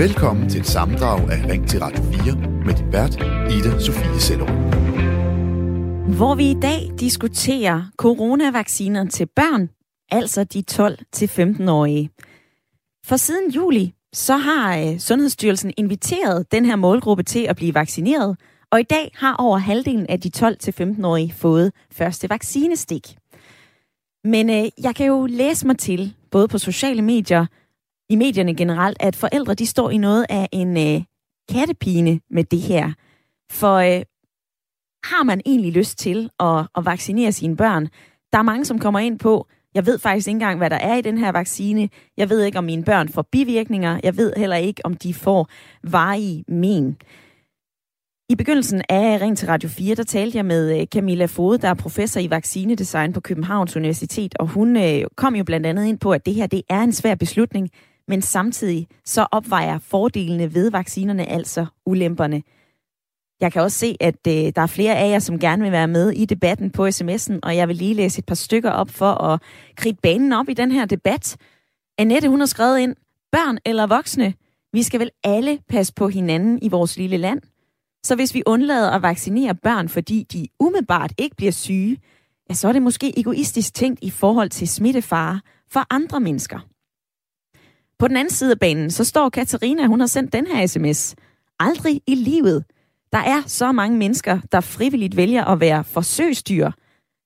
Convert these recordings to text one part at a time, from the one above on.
Velkommen til et sammendrag af Ring til Radio 4 med din vært, Ida Sofie Sellerup. Hvor vi i dag diskuterer coronavacciner til børn, altså de 12-15-årige. For siden juli, så har øh, Sundhedsstyrelsen inviteret den her målgruppe til at blive vaccineret, og i dag har over halvdelen af de 12-15-årige fået første vaccinestik. Men øh, jeg kan jo læse mig til, både på sociale medier, i medierne generelt, at forældre de står i noget af en øh, kattepine med det her. For øh, har man egentlig lyst til at, at vaccinere sine børn? Der er mange, som kommer ind på, jeg ved faktisk ikke engang, hvad der er i den her vaccine. Jeg ved ikke, om mine børn får bivirkninger. Jeg ved heller ikke, om de får varige men. I begyndelsen af Ring til Radio 4, der talte jeg med øh, Camilla Fode, der er professor i vaccinedesign på Københavns Universitet, og hun øh, kom jo blandt andet ind på, at det her det er en svær beslutning, men samtidig så opvejer fordelene ved vaccinerne altså ulemperne. Jeg kan også se, at øh, der er flere af jer, som gerne vil være med i debatten på sms'en, og jeg vil lige læse et par stykker op for at kridte banen op i den her debat. Annette, hun har skrevet ind, børn eller voksne, vi skal vel alle passe på hinanden i vores lille land. Så hvis vi undlader at vaccinere børn, fordi de umiddelbart ikke bliver syge, ja, så er det måske egoistisk tænkt i forhold til smittefare for andre mennesker. På den anden side af banen, så står Katarina, hun har sendt den her sms. Aldrig i livet. Der er så mange mennesker, der frivilligt vælger at være forsøgsdyr.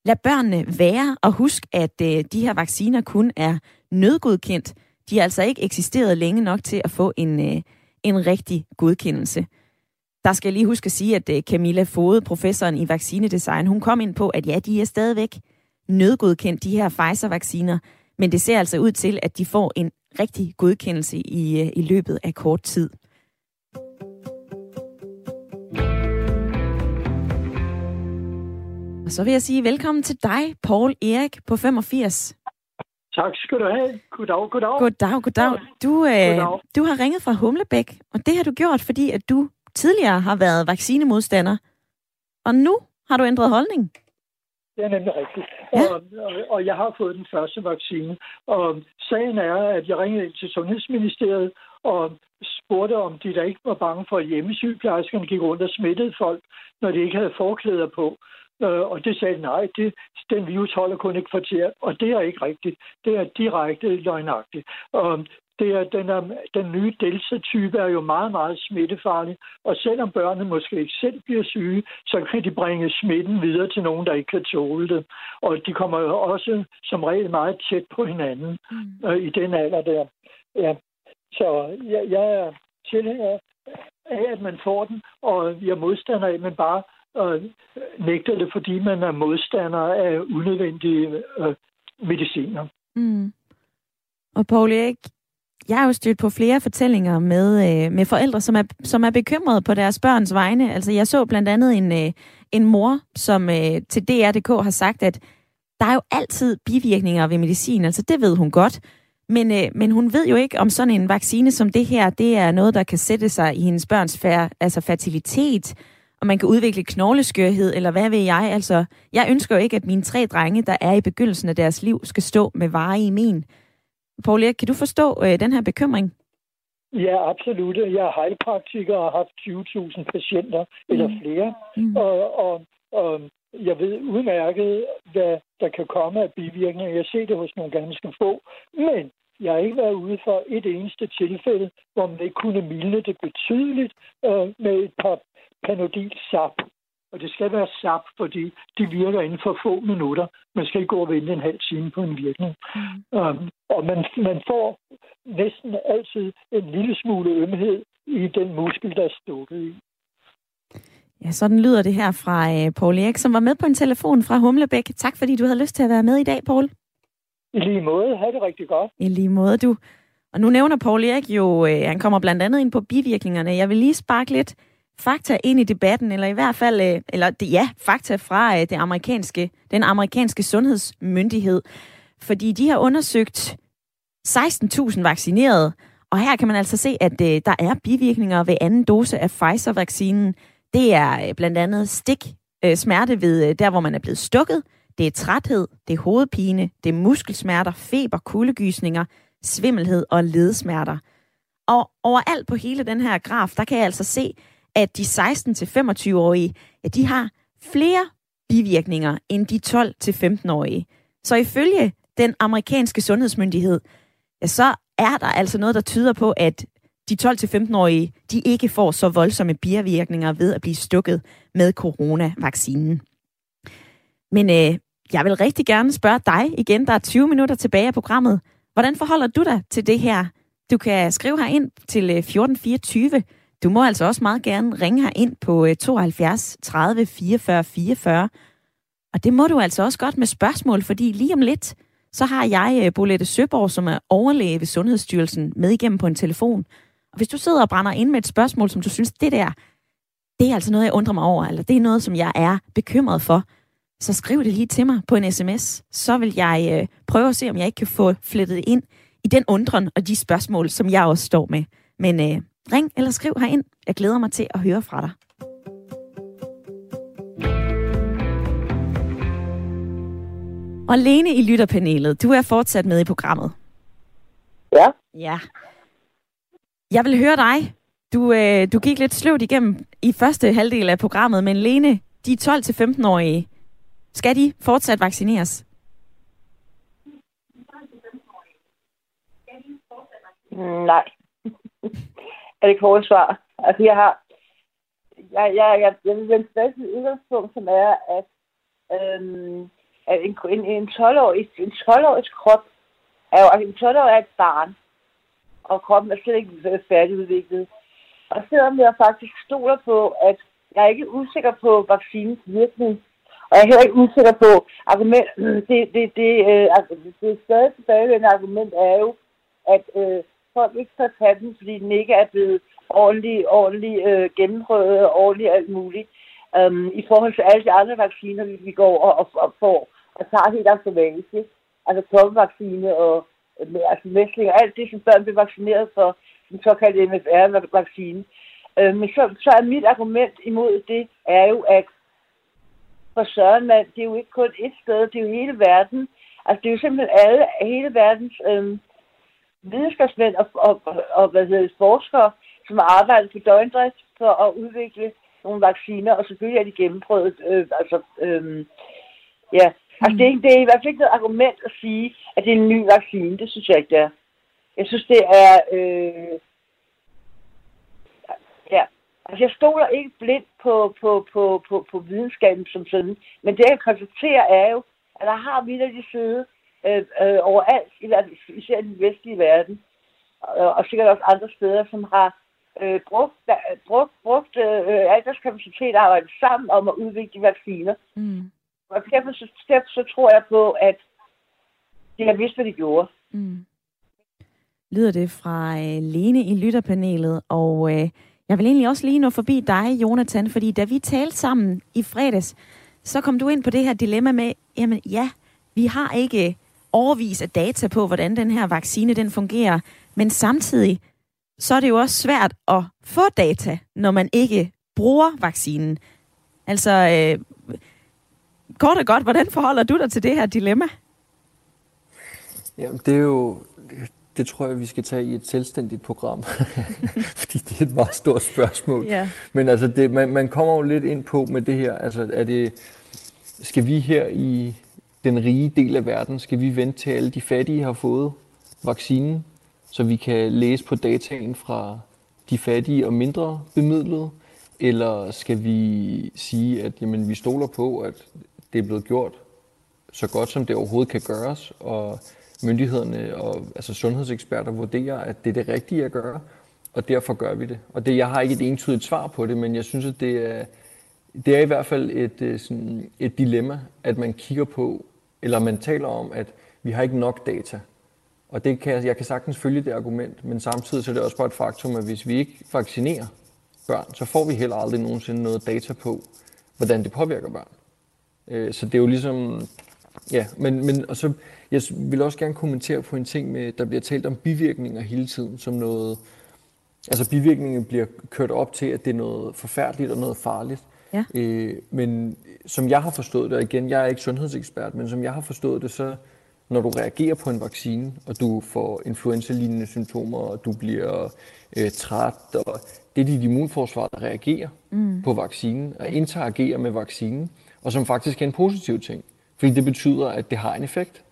Lad børnene være, og husk, at øh, de her vacciner kun er nødgodkendt. De har altså ikke eksisteret længe nok til at få en, øh, en rigtig godkendelse. Der skal jeg lige huske at sige, at øh, Camilla Fode, professoren i vaccinedesign, hun kom ind på, at ja, de er stadigvæk nødgodkendt, de her Pfizer-vacciner, men det ser altså ud til, at de får en rigtig godkendelse i, øh, i løbet af kort tid. Og så vil jeg sige velkommen til dig, Paul Erik på 85. Tak skal du have. Goddag, goddag. Goddag, goddag. Du, øh, goddag. du har ringet fra Humlebæk, og det har du gjort, fordi at du tidligere har været vaccinemodstander. Og nu har du ændret holdning. Det er nemlig rigtigt. Ja. Og, og, og jeg har fået den første vaccine. Og sagen er, at jeg ringede ind til Sundhedsministeriet og spurgte, om de der ikke var bange for, at hjemmesygeplejerskerne gik rundt og smittede folk, når de ikke havde forklæder på. Øh, og det sagde nej, det, den virus holder kun ikke kvarter, og det er ikke rigtigt. Det er direkte løgnagtigt. Og det er, den, er, den nye delta-type er jo meget, meget smittefarlig, og selvom børnene måske ikke selv bliver syge, så kan de bringe smitten videre til nogen, der ikke kan tåle det. Og de kommer jo også som regel meget tæt på hinanden mm. øh, i den alder der. Ja. Så jeg, jeg er tilhænger af, at man får den, og jeg er modstander af, at man bare øh, nægter det, fordi man er modstander af unødvendige øh, mediciner. Mm. Og Paul Erik, jeg har jo stødt på flere fortællinger med, øh, med forældre, som er, som er bekymrede på deres børns vegne. Altså, jeg så blandt andet en, øh, en mor, som øh, til DR.dk har sagt, at der er jo altid bivirkninger ved medicin. Altså, det ved hun godt. Men, øh, men hun ved jo ikke, om sådan en vaccine som det her, det er noget, der kan sætte sig i hendes børns fær, altså fertilitet, og man kan udvikle knogleskørhed, eller hvad ved jeg. Altså, jeg ønsker jo ikke, at mine tre drenge, der er i begyndelsen af deres liv, skal stå med varige men. Paul Erik, kan du forstå øh, den her bekymring? Ja, absolut. Jeg er heilpraktiker og har haft 20.000 patienter mm. eller flere. Mm. Og, og, og jeg ved udmærket, hvad der kan komme af bivirkninger. Jeg ser det hos nogle ganske få. Men jeg har ikke været ude for et eneste tilfælde, hvor man ikke kunne mildne det betydeligt øh, med et par panodil sap. Og det skal være sap, fordi de virker inden for få minutter. Man skal ikke gå og vente en halv time på en virkning. Mm. Um, og man, man får næsten altid en lille smule ømhed i den muskel, der er stukket i. Ja, sådan lyder det her fra uh, Paul Erik, som var med på en telefon fra Humlebæk. Tak fordi du havde lyst til at være med i dag, Paul. I lige måde. Ha' det rigtig godt. I lige måde, du. Og nu nævner Paul Erik jo, uh, han kommer blandt andet ind på bivirkningerne. Jeg vil lige sparke lidt fakta ind i debatten, eller i hvert fald, øh, eller ja, fakta fra øh, det amerikanske, den amerikanske sundhedsmyndighed. Fordi de har undersøgt 16.000 vaccinerede, og her kan man altså se, at øh, der er bivirkninger ved anden dose af Pfizer-vaccinen. Det er blandt andet stik, smerte ved der, hvor man er blevet stukket. Det er træthed, det er hovedpine, det er muskelsmerter, feber, kuldegysninger, svimmelhed og ledsmerter. Og overalt på hele den her graf, der kan jeg altså se, at de 16-25-årige, ja, de har flere bivirkninger end de 12-15-årige. Så ifølge den amerikanske sundhedsmyndighed, ja, så er der altså noget, der tyder på, at de 12-15-årige, de ikke får så voldsomme bivirkninger ved at blive stukket med coronavaccinen. Men øh, jeg vil rigtig gerne spørge dig igen, der er 20 minutter tilbage af programmet. Hvordan forholder du dig til det her? Du kan skrive her ind til øh, 1424. Du må altså også meget gerne ringe her ind på 72 30 44 44. Og det må du altså også godt med spørgsmål, fordi lige om lidt, så har jeg øh, Bolette Søborg, som er overlæge ved Sundhedsstyrelsen, med igennem på en telefon. Og hvis du sidder og brænder ind med et spørgsmål, som du synes, det der, det er altså noget, jeg undrer mig over, eller det er noget, som jeg er bekymret for, så skriv det lige til mig på en sms. Så vil jeg øh, prøve at se, om jeg ikke kan få flettet ind i den undren og de spørgsmål, som jeg også står med. Men øh, ring eller skriv herind. Jeg glæder mig til at høre fra dig. Og Lene i lytterpanelet, du er fortsat med i programmet. Ja. Ja. Jeg vil høre dig. Du, øh, du gik lidt sløvt igennem i første halvdel af programmet, men Lene, de 12-15-årige, skal de fortsat vaccineres? Nej. er det korte svar? Altså, jeg har... Jeg, jeg, jeg, jeg vil vende tilbage til et udgangspunkt, som er, at, øhm, at en, en, en 12-årig, en 12-årig krop er jo, altså en 12-årig er et barn, og kroppen er slet ikke færdigudviklet. Og selvom jeg faktisk stoler på, at jeg er ikke usikker på vaccinens virkning, og jeg er heller ikke usikker på argument. Det, det, det, øh, altså, det stadig tilbagevendende argument er jo, at øh, folk ikke tør tage den, fordi den ikke er blevet ordentligt, ordentligt øh, gennemprøvet og ordentligt alt muligt. Øhm, I forhold til alle de andre vacciner, vi, vi går og, og, og får og tager helt automatisk. Altså koppevaccine og med, altså mæsling og alt det, som børn bliver vaccineret for, den såkaldte MFR-vaccine. Øh, men så, så er mit argument imod det, er jo, at for søren, man, det er jo ikke kun et sted, det er jo hele verden. Altså, det er jo simpelthen alle, hele verdens øh, videnskabsmænd og, og, og, og hvad hedder det, forskere, som har arbejdet på døgndrift for at udvikle nogle vacciner, og selvfølgelig er de gennemprøvet. Øh, altså, øh, ja. Altså, det, er, det er i hvert fald ikke noget argument at sige, at det er en ny vaccine. Det synes jeg ikke, det er. Jeg synes, det er... Øh, ja, Altså, jeg stoler ikke blindt på, på, på, på, på videnskaben som sådan. Men det, jeg konstaterer, er jo, at der har vi de siddet øh, øh, overalt, især i den vestlige verden, og, og sikkert også andre steder, som har øh, brugt, brugt, brugt øh, al deres kapacitet at arbejde sammen om at udvikle vacciner. Mm. Og derfor så, derfor så tror jeg på, at de har vidst, hvad de gjorde. Mm. Lyder det fra øh, Lene i lytterpanelet, og øh, jeg vil egentlig også lige nå forbi dig, Jonathan, fordi da vi talte sammen i fredags, så kom du ind på det her dilemma med, jamen ja, vi har ikke overvis af data på, hvordan den her vaccine den fungerer, men samtidig så er det jo også svært at få data, når man ikke bruger vaccinen. Altså, øh, kort og godt, hvordan forholder du dig til det her dilemma? Jamen, det er jo det tror jeg, vi skal tage i et selvstændigt program, fordi det er et meget stort spørgsmål. Yeah. Men altså, det, man, man kommer jo lidt ind på med det her, altså er det, skal vi her i den rige del af verden, skal vi vente til alle de fattige har fået vaccinen, så vi kan læse på dataen fra de fattige og mindre bemidlede, eller skal vi sige, at jamen, vi stoler på, at det er blevet gjort så godt, som det overhovedet kan gøres, og myndighederne og altså sundhedseksperter vurderer, at det er det rigtige at gøre, og derfor gør vi det. Og det, jeg har ikke et entydigt svar på det, men jeg synes, at det er, det er i hvert fald et, øh, sådan, et dilemma, at man kigger på, eller man taler om, at vi har ikke nok data. Og det kan, jeg kan sagtens følge det argument, men samtidig så er det også bare et faktum, at hvis vi ikke vaccinerer børn, så får vi heller aldrig nogensinde noget data på, hvordan det påvirker børn. Øh, så det er jo ligesom, ja, men, men og så jeg vil også gerne kommentere på en ting med, der bliver talt om bivirkninger hele tiden, som noget, altså bivirkningen bliver kørt op til, at det er noget forfærdeligt og noget farligt. Ja. Øh, men som jeg har forstået det, og igen, jeg er ikke sundhedsekspert, men som jeg har forstået det, så når du reagerer på en vaccine, og du får influenza-lignende symptomer, og du bliver øh, træt, og det er dit immunforsvar, der reagerer mm. på vaccinen og interagerer med vaccinen, og som faktisk er en positiv ting, fordi det betyder, at det har en effekt.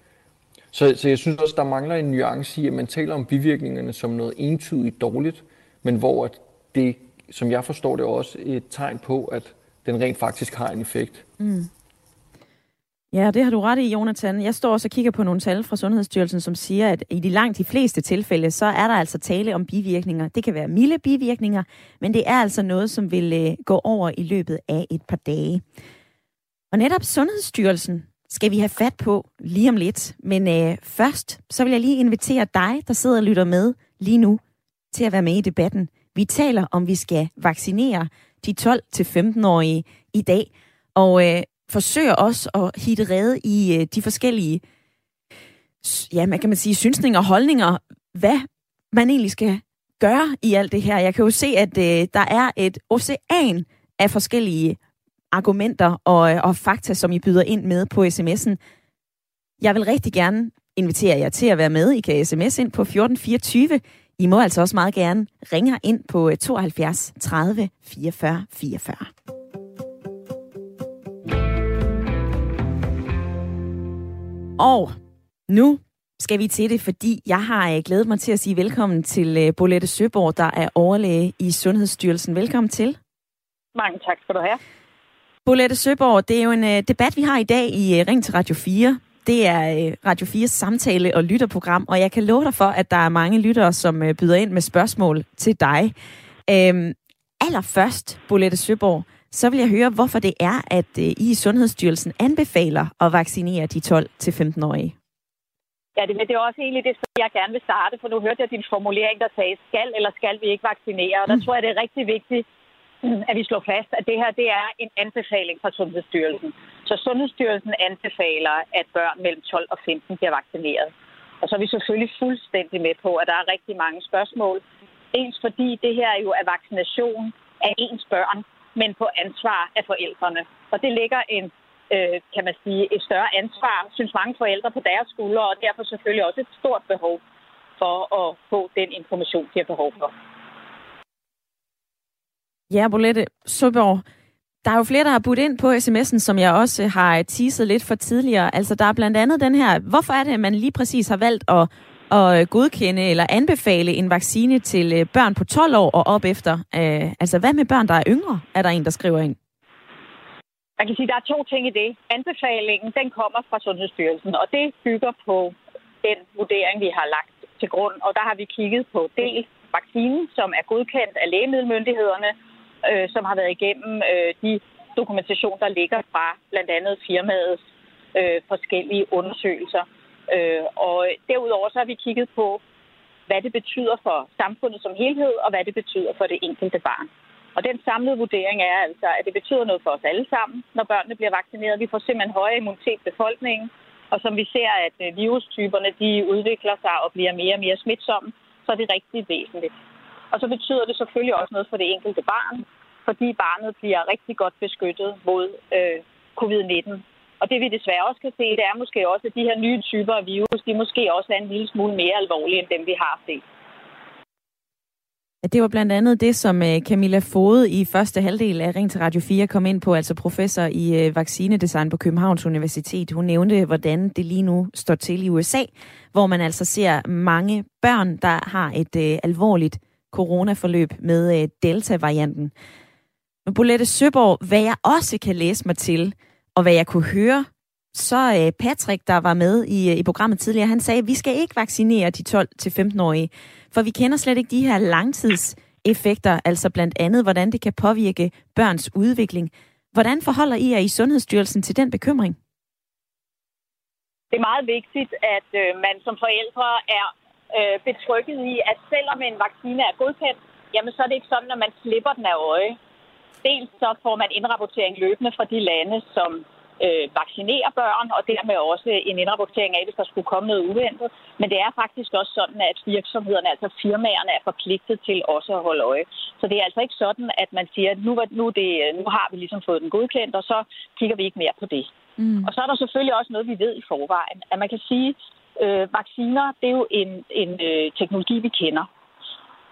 Så, så jeg synes også, der mangler en nuance i, at man taler om bivirkningerne som noget entydigt dårligt, men hvor at det, som jeg forstår det, også et tegn på, at den rent faktisk har en effekt. Mm. Ja, det har du ret i, Jonathan. Jeg står også og kigger på nogle tal fra Sundhedsstyrelsen, som siger, at i de langt de fleste tilfælde, så er der altså tale om bivirkninger. Det kan være milde bivirkninger, men det er altså noget, som vil øh, gå over i løbet af et par dage. Og netop Sundhedsstyrelsen skal vi have fat på lige om lidt. Men øh, først, så vil jeg lige invitere dig, der sidder og lytter med lige nu, til at være med i debatten. Vi taler om, vi skal vaccinere de 12-15-årige i dag. Og øh, forsøger også at hitte rede i øh, de forskellige, ja, man kan man sige, synsninger og holdninger, hvad man egentlig skal gøre i alt det her. Jeg kan jo se, at øh, der er et ocean af forskellige argumenter og, øh, og fakta, som I byder ind med på sms'en. Jeg vil rigtig gerne invitere jer til at være med. I kan sms ind på 1424. I må altså også meget gerne ringe ind på 72 30 44 44. Og nu skal vi til det, fordi jeg har øh, glædet mig til at sige velkommen til øh, Bolette Søborg, der er overlæge i Sundhedsstyrelsen. Velkommen til. Mange tak skal du have. Bolette Søborg, det er jo en uh, debat, vi har i dag i Ring til Radio 4. Det er uh, Radio 4's samtale- og lytterprogram, og jeg kan love dig for, at der er mange lyttere, som uh, byder ind med spørgsmål til dig. Uh, allerførst, Bolette Søborg, så vil jeg høre, hvorfor det er, at uh, I i Sundhedsstyrelsen anbefaler at vaccinere de 12-15-årige. Ja, det, det er også egentlig det, jeg gerne vil starte, for nu hørte jeg din formulering, der sagde, skal eller skal vi ikke vaccinere? Og der mm. tror jeg, det er rigtig vigtigt, at vi slår fast, at det her det er en anbefaling fra Sundhedsstyrelsen. Så Sundhedsstyrelsen anbefaler, at børn mellem 12 og 15 bliver vaccineret. Og så er vi selvfølgelig fuldstændig med på, at der er rigtig mange spørgsmål. Dels fordi det her jo er vaccination af ens børn, men på ansvar af forældrene. Og det ligger en, øh, kan man sige, et større ansvar, synes mange forældre på deres skuldre, og derfor selvfølgelig også et stort behov for at få den information, de har behov for. Ja, Bolette Søborg, der er jo flere, der har budt ind på sms'en, som jeg også øh, har øh, teaset lidt for tidligere. Altså, der er blandt andet den her, hvorfor er det, at man lige præcis har valgt at, at øh, godkende eller anbefale en vaccine til børn på 12 år og op efter? Altså, hvad med børn, der er yngre, er der en, der skriver ind? Man kan sige, at der er to ting i det. Anbefalingen, den kommer fra Sundhedsstyrelsen, og det bygger på den vurdering, vi har lagt til grund. Og der har vi kigget på dels vaccinen, som er godkendt af lægemiddelmyndighederne, øh, som har været igennem øh, de dokumentation, der ligger fra blandt andet firmaets øh, forskellige undersøgelser. Øh, og derudover så har vi kigget på, hvad det betyder for samfundet som helhed, og hvad det betyder for det enkelte barn. Og den samlede vurdering er altså, at det betyder noget for os alle sammen, når børnene bliver vaccineret. Vi får simpelthen højere immunitet i befolkningen, og som vi ser, at øh, virustyperne de udvikler sig og bliver mere og mere smitsomme, så er det rigtig væsentligt. Og så betyder det selvfølgelig også noget for det enkelte barn, fordi barnet bliver rigtig godt beskyttet mod øh, covid-19. Og det vi desværre også kan se, det er måske også, at de her nye typer af virus, de måske også er en lille smule mere alvorlige end dem, vi har set. Det var blandt andet det, som øh, Camilla Fode i første halvdel af Ring til Radio 4 kom ind på, altså professor i øh, vaccinedesign på Københavns Universitet. Hun nævnte, hvordan det lige nu står til i USA, hvor man altså ser mange børn, der har et øh, alvorligt coronaforløb med øh, Delta-varianten. Men Bolette Søborg, hvad jeg også kan læse mig til, og hvad jeg kunne høre, så øh, Patrick, der var med i, øh, i programmet tidligere, han sagde, at vi skal ikke vaccinere de 12-15-årige, for vi kender slet ikke de her langtidseffekter, altså blandt andet, hvordan det kan påvirke børns udvikling. Hvordan forholder I jer i Sundhedsstyrelsen til den bekymring? Det er meget vigtigt, at øh, man som forældre er øh, betrykket i, at selvom en vaccine er godkendt, jamen så er det ikke sådan, at man slipper den af øje. Dels så får man indrapportering løbende fra de lande, som øh, vaccinerer børn, og dermed også en indrapportering af, hvis der skulle komme noget uventet. Men det er faktisk også sådan, at virksomhederne, altså firmaerne, er forpligtet til også at holde øje. Så det er altså ikke sådan, at man siger, at nu, nu, det, nu har vi ligesom fået den godkendt, og så kigger vi ikke mere på det. Mm. Og så er der selvfølgelig også noget, vi ved i forvejen. At man kan sige, øh, vacciner, det er jo en, en øh, teknologi, vi kender.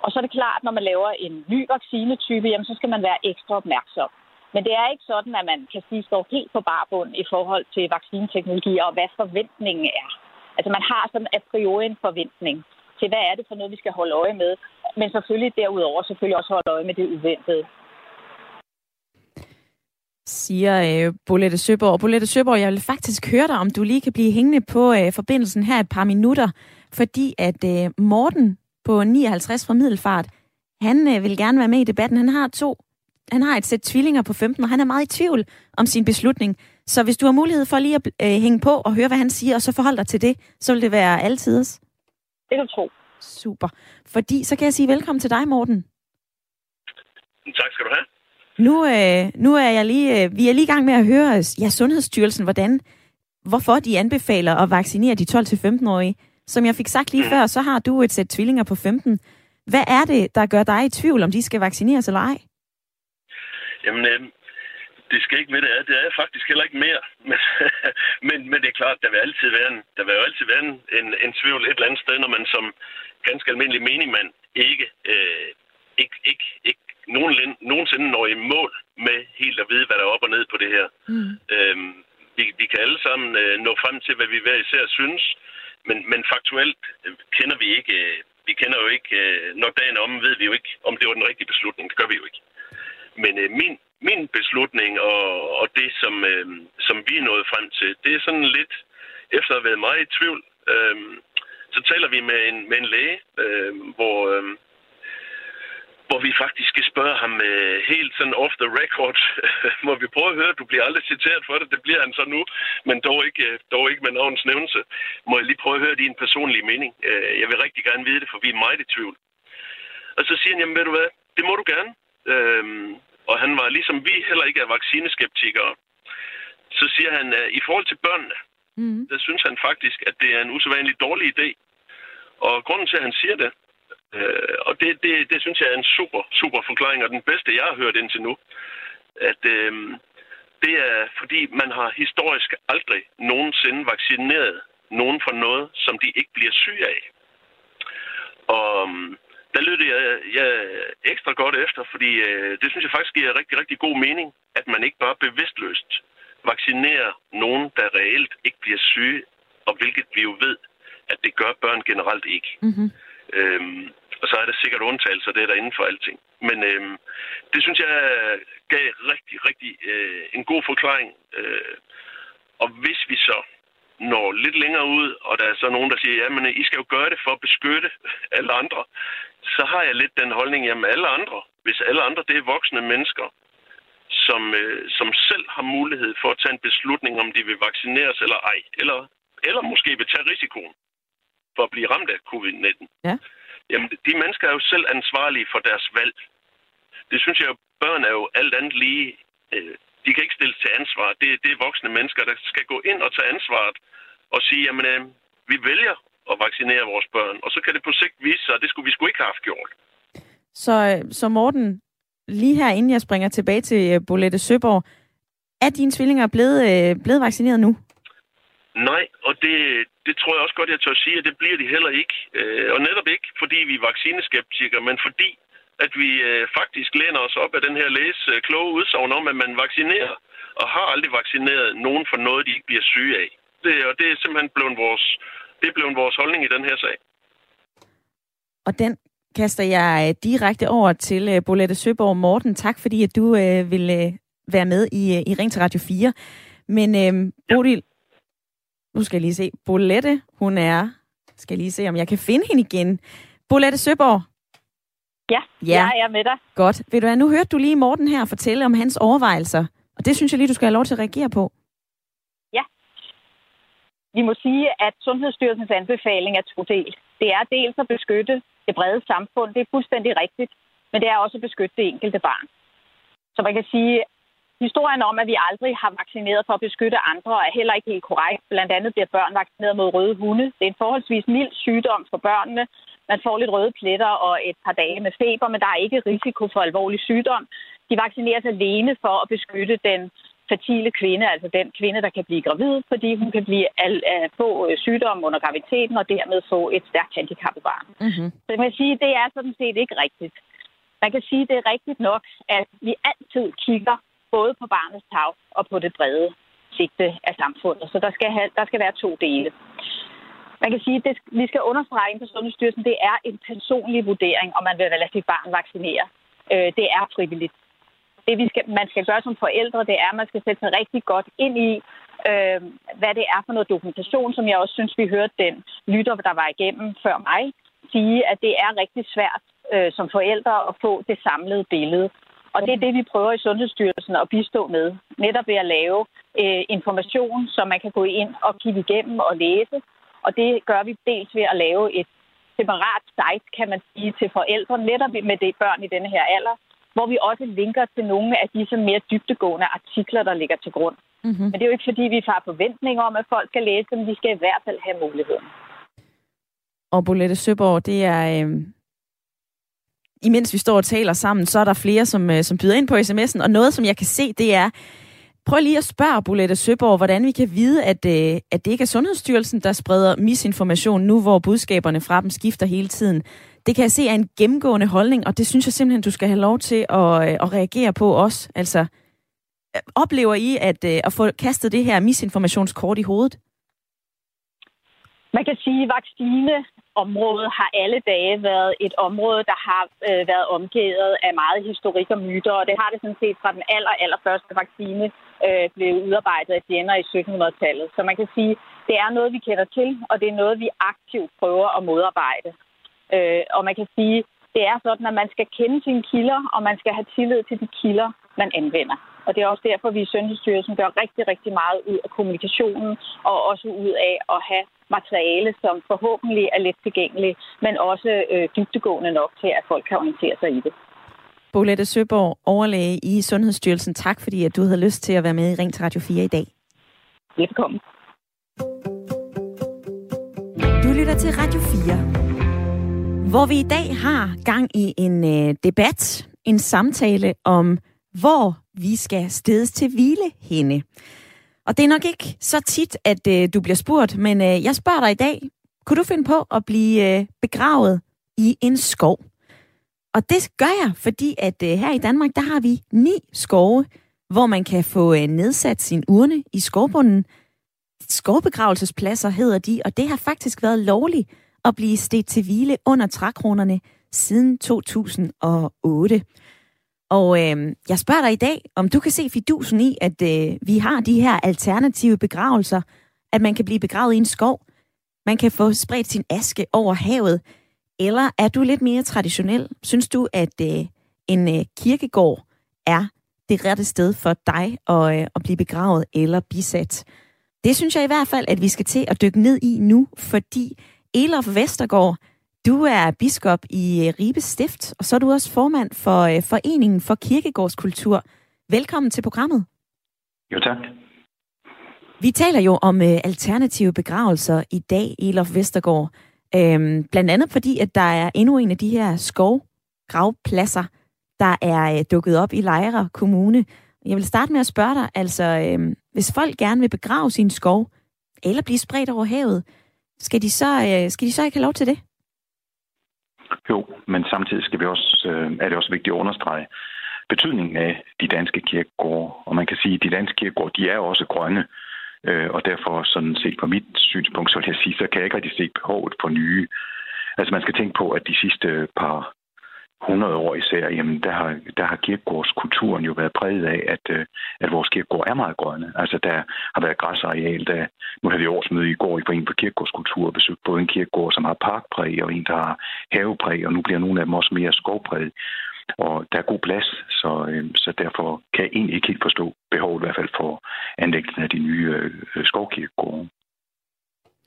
Og så er det klart, når man laver en ny vaccinetype, jamen, så skal man være ekstra opmærksom. Men det er ikke sådan, at man kan sige, står helt på barbund i forhold til vaccineteknologi og hvad forventningen er. Altså man har sådan a priori en forventning til, hvad er det for noget, vi skal holde øje med. Men selvfølgelig derudover selvfølgelig også holde øje med det uventede siger øh, Bolette Søborg. Bolette Søborg, jeg vil faktisk høre dig, om du lige kan blive hængende på øh, forbindelsen her et par minutter, fordi at øh, Morten på 59 fra Middelfart, han øh, vil gerne være med i debatten. Han har to, han har et sæt tvillinger på 15, og han er meget i tvivl om sin beslutning. Så hvis du har mulighed for lige at øh, hænge på og høre, hvad han siger, og så forholde dig til det, så vil det være altiders. Det kan du tro. Super. Fordi så kan jeg sige velkommen til dig, Morten. Tak skal du have. Nu, øh, nu er jeg lige, øh, vi er lige i gang med at høre ja, Sundhedsstyrelsen, hvordan, hvorfor de anbefaler at vaccinere de 12-15-årige. Som jeg fik sagt lige før, så har du et sæt tvillinger på 15. Hvad er det, der gør dig i tvivl, om de skal vaccineres eller ej? Jamen, øh, det skal ikke med det er. Det er faktisk heller ikke mere. Men, men, men det er klart, der vil altid være en, der vil jo altid være en, en, en tvivl et eller andet sted, når man som ganske almindelig menigmand ikke, øh, ikke, ikke, ikke nogen, nogensinde når i mål med helt at vide, hvad der er op og ned på det her. Mm. Øhm, vi, vi kan alle sammen øh, nå frem til, hvad vi hver især synes, men, men faktuelt øh, kender vi ikke, øh, vi kender jo ikke, øh, når dagen er om, ved vi jo ikke, om det var den rigtige beslutning. Det gør vi jo ikke. Men øh, min, min beslutning og, og det, som, øh, som vi er nået frem til, det er sådan lidt, efter at have været meget i tvivl, øh, så taler vi med en, med en læge, øh, hvor... Øh, hvor vi faktisk skal spørge ham uh, helt sådan off the record. må vi prøve at høre, du bliver aldrig citeret for det, det bliver han så nu, men dog ikke, uh, dog ikke med navns nævnelse. Må jeg lige prøve at høre din personlige mening? Uh, jeg vil rigtig gerne vide det, for vi er meget i tvivl. Og så siger han, jamen ved du hvad, det må du gerne. Uh, og han var ligesom vi heller ikke er vaccineskeptikere. Så siger han, uh, i forhold til børnene, mm. der synes han faktisk, at det er en usædvanlig dårlig idé. Og grunden til, at han siger det, Øh, og det, det, det synes jeg er en super, super forklaring, og den bedste, jeg har hørt indtil nu. At øh, det er, fordi man har historisk aldrig nogensinde vaccineret nogen for noget, som de ikke bliver syge af. Og øhm, der lytter jeg, jeg ekstra godt efter, fordi øh, det synes jeg faktisk giver rigtig, rigtig god mening, at man ikke bare bevidstløst vaccinerer nogen, der reelt ikke bliver syge, og hvilket vi jo ved, at det gør børn generelt ikke. Mm-hmm. Øhm, og så er der sikkert undtagelser, det er der inden for alting. Men øhm, det synes jeg gav rigtig, rigtig øh, en god forklaring. Øh, og hvis vi så når lidt længere ud, og der er så nogen, der siger, jamen I skal jo gøre det for at beskytte alle andre, så har jeg lidt den holdning, jamen alle andre, hvis alle andre det er voksne mennesker, som, øh, som selv har mulighed for at tage en beslutning, om de vil vaccineres eller ej, eller, eller måske vil tage risikoen for at blive ramt af covid-19. Ja. Jamen, de mennesker er jo selv ansvarlige for deres valg. Det synes jeg børn er jo alt andet lige... Øh, de kan ikke stilles til ansvar. Det, det er voksne mennesker, der skal gå ind og tage ansvaret og sige, jamen, øh, vi vælger at vaccinere vores børn, og så kan det på sigt vise sig, at det skulle vi sgu ikke have haft gjort. Så, øh, så Morten, lige her inden jeg springer tilbage til Bolette Søborg, er dine tvillinger blevet, blevet vaccineret nu? Nej, og det, det tror jeg også godt, jeg tør sige, at det bliver de heller ikke. Øh, og netop ikke, fordi vi er vaccineskeptikere, men fordi, at vi øh, faktisk læner os op af den her læs øh, kloge udsagn om, at man vaccinerer og har aldrig vaccineret nogen for noget, de ikke bliver syge af. Det, og det er simpelthen blevet vores, det er blevet vores holdning i den her sag. Og den kaster jeg øh, direkte over til uh, Bolette Søborg Morten. Tak fordi, at du uh, ville uh, være med i, uh, i Ring til Radio 4. Men uh, Bodil, nu skal jeg lige se. Bolette, hun er... Skal jeg lige se, om jeg kan finde hende igen. Bolette Søborg. Ja, ja, jeg er med dig. Godt. Ved du hvad, nu hørte du lige Morten her fortælle om hans overvejelser. Og det synes jeg lige, du skal have lov til at reagere på. Ja. Vi må sige, at Sundhedsstyrelsens anbefaling er todelt. Det er dels at beskytte det brede samfund. Det er fuldstændig rigtigt. Men det er også at beskytte det enkelte barn. Så man kan sige, Historien om, at vi aldrig har vaccineret for at beskytte andre, er heller ikke helt korrekt. Blandt andet bliver børn vaccineret mod røde hunde. Det er en forholdsvis mild sygdom for børnene. Man får lidt røde pletter og et par dage med feber, men der er ikke risiko for alvorlig sygdom. De vaccineres alene for at beskytte den fertile kvinde, altså den kvinde, der kan blive gravid, fordi hun kan blive al, al, få øh, sygdom under graviditeten og dermed få et stærkt handicappet barn. Mm-hmm. Så man kan sige, det er sådan set ikke rigtigt. Man kan sige, det er rigtigt nok, at vi altid kigger både på barnets tag og på det brede sigte af samfundet. Så der skal, have, der skal være to dele. Man kan sige, at det, vi skal understrege på Sundhedsstyrelsen, det er en personlig vurdering, om man vil lade sit barn vaccinere. Øh, det er frivilligt. Det, vi skal, man skal gøre som forældre, det er, at man skal sætte sig rigtig godt ind i, øh, hvad det er for noget dokumentation, som jeg også synes, vi hørte den lytter, der var igennem før mig, sige, at det er rigtig svært øh, som forældre at få det samlede billede. Og det er det, vi prøver i Sundhedsstyrelsen at bistå med. Netop ved at lave øh, information, som man kan gå ind og kigge igennem og læse. Og det gør vi dels ved at lave et separat site, kan man sige, til forældre, netop med det børn i denne her alder, hvor vi også linker til nogle af disse mere dybtegående artikler, der ligger til grund. Mm-hmm. Men det er jo ikke, fordi vi har forventninger om, at folk skal læse dem. Vi skal i hvert fald have muligheden. Og Bolette Søborg, det er... Øh... Imens vi står og taler sammen, så er der flere, som, øh, som byder ind på sms'en, og noget, som jeg kan se, det er, Prøv lige at spørge Bolette Søborg, hvordan vi kan vide, at, øh, at det ikke er Sundhedsstyrelsen, der spreder misinformation nu, hvor budskaberne fra dem skifter hele tiden. Det kan jeg se er en gennemgående holdning, og det synes jeg simpelthen, du skal have lov til at, øh, at reagere på også. Altså, oplever I at, at få kastet det her misinformationskort i hovedet? Man kan sige, at område har alle dage været et område, der har øh, været omgivet af meget historik og myter, og det har det sådan set fra den aller, allerførste vaccine øh, blev udarbejdet af Jenner i 1700-tallet. Så man kan sige, det er noget, vi kender til, og det er noget, vi aktivt prøver at modarbejde. Øh, og man kan sige, det er sådan, at man skal kende sine kilder, og man skal have tillid til de kilder, man anvender. Og det er også derfor, vi i Sundhedsstyrelsen gør rigtig, rigtig meget ud af kommunikationen, og også ud af at have materiale, som forhåbentlig er let tilgængeligt, men også øh, dybtegående nok til, at folk kan orientere sig i det. Bolette Søborg, overlæge i Sundhedsstyrelsen. Tak fordi, at du havde lyst til at være med i Ring til Radio 4 i dag. Velkommen. Du lytter til Radio 4, hvor vi i dag har gang i en øh, debat, en samtale om, hvor vi skal stedes til hvile henne. Og det er nok ikke så tit, at øh, du bliver spurgt, men øh, jeg spørger dig i dag, kunne du finde på at blive øh, begravet i en skov? Og det gør jeg, fordi at øh, her i Danmark, der har vi ni skove, hvor man kan få øh, nedsat sin urne i skovbunden. Skovbegravelsespladser hedder de, og det har faktisk været lovligt at blive stedt til hvile under trækronerne siden 2008. Og øh, jeg spørger dig i dag, om du kan se fidusen i, at øh, vi har de her alternative begravelser, at man kan blive begravet i en skov, man kan få spredt sin aske over havet, eller er du lidt mere traditionel? Synes du, at øh, en øh, kirkegård er det rette sted for dig at, øh, at blive begravet eller bisat? Det synes jeg i hvert fald, at vi skal til at dykke ned i nu, fordi Elof Vestergaard, du er biskop i øh, Ribe Stift, og så er du også formand for øh, Foreningen for Kirkegårdskultur. Velkommen til programmet. Jo, tak. Vi taler jo om øh, alternative begravelser i dag, Elof Vestergaard. Øhm, blandt andet fordi, at der er endnu en af de her skovgravpladser, der er øh, dukket op i Lejre Kommune. Jeg vil starte med at spørge dig, altså øh, hvis folk gerne vil begrave sin skov, eller blive spredt over havet, skal de så, øh, skal de så ikke have lov til det? Jo, men samtidig skal vi også, øh, er det også vigtigt at understrege betydningen af de danske kirkegårde. Og man kan sige, at de danske kirkegårde, de er også grønne. Øh, og derfor sådan set på mit synspunkt, så vil jeg sige, så kan jeg ikke rigtig se behovet for nye. Altså man skal tænke på, at de sidste par 100 år især, jamen der har, der har kirkegårdskulturen jo været præget af, at, øh, at vores kirkegård er meget grønne. Altså der har været græsareal, der, nu havde vi årsmøde i går i Foreningen for Kirkegårdskultur og besøgt både en kirkegård, som har parkpræg, og en, der har havepræg, og nu bliver nogle af dem også mere skovpræg. Og der er god plads, så, øh, så derfor kan jeg egentlig ikke helt forstå behovet i hvert fald for anlæggelsen af de nye øh, skovkirkegårde.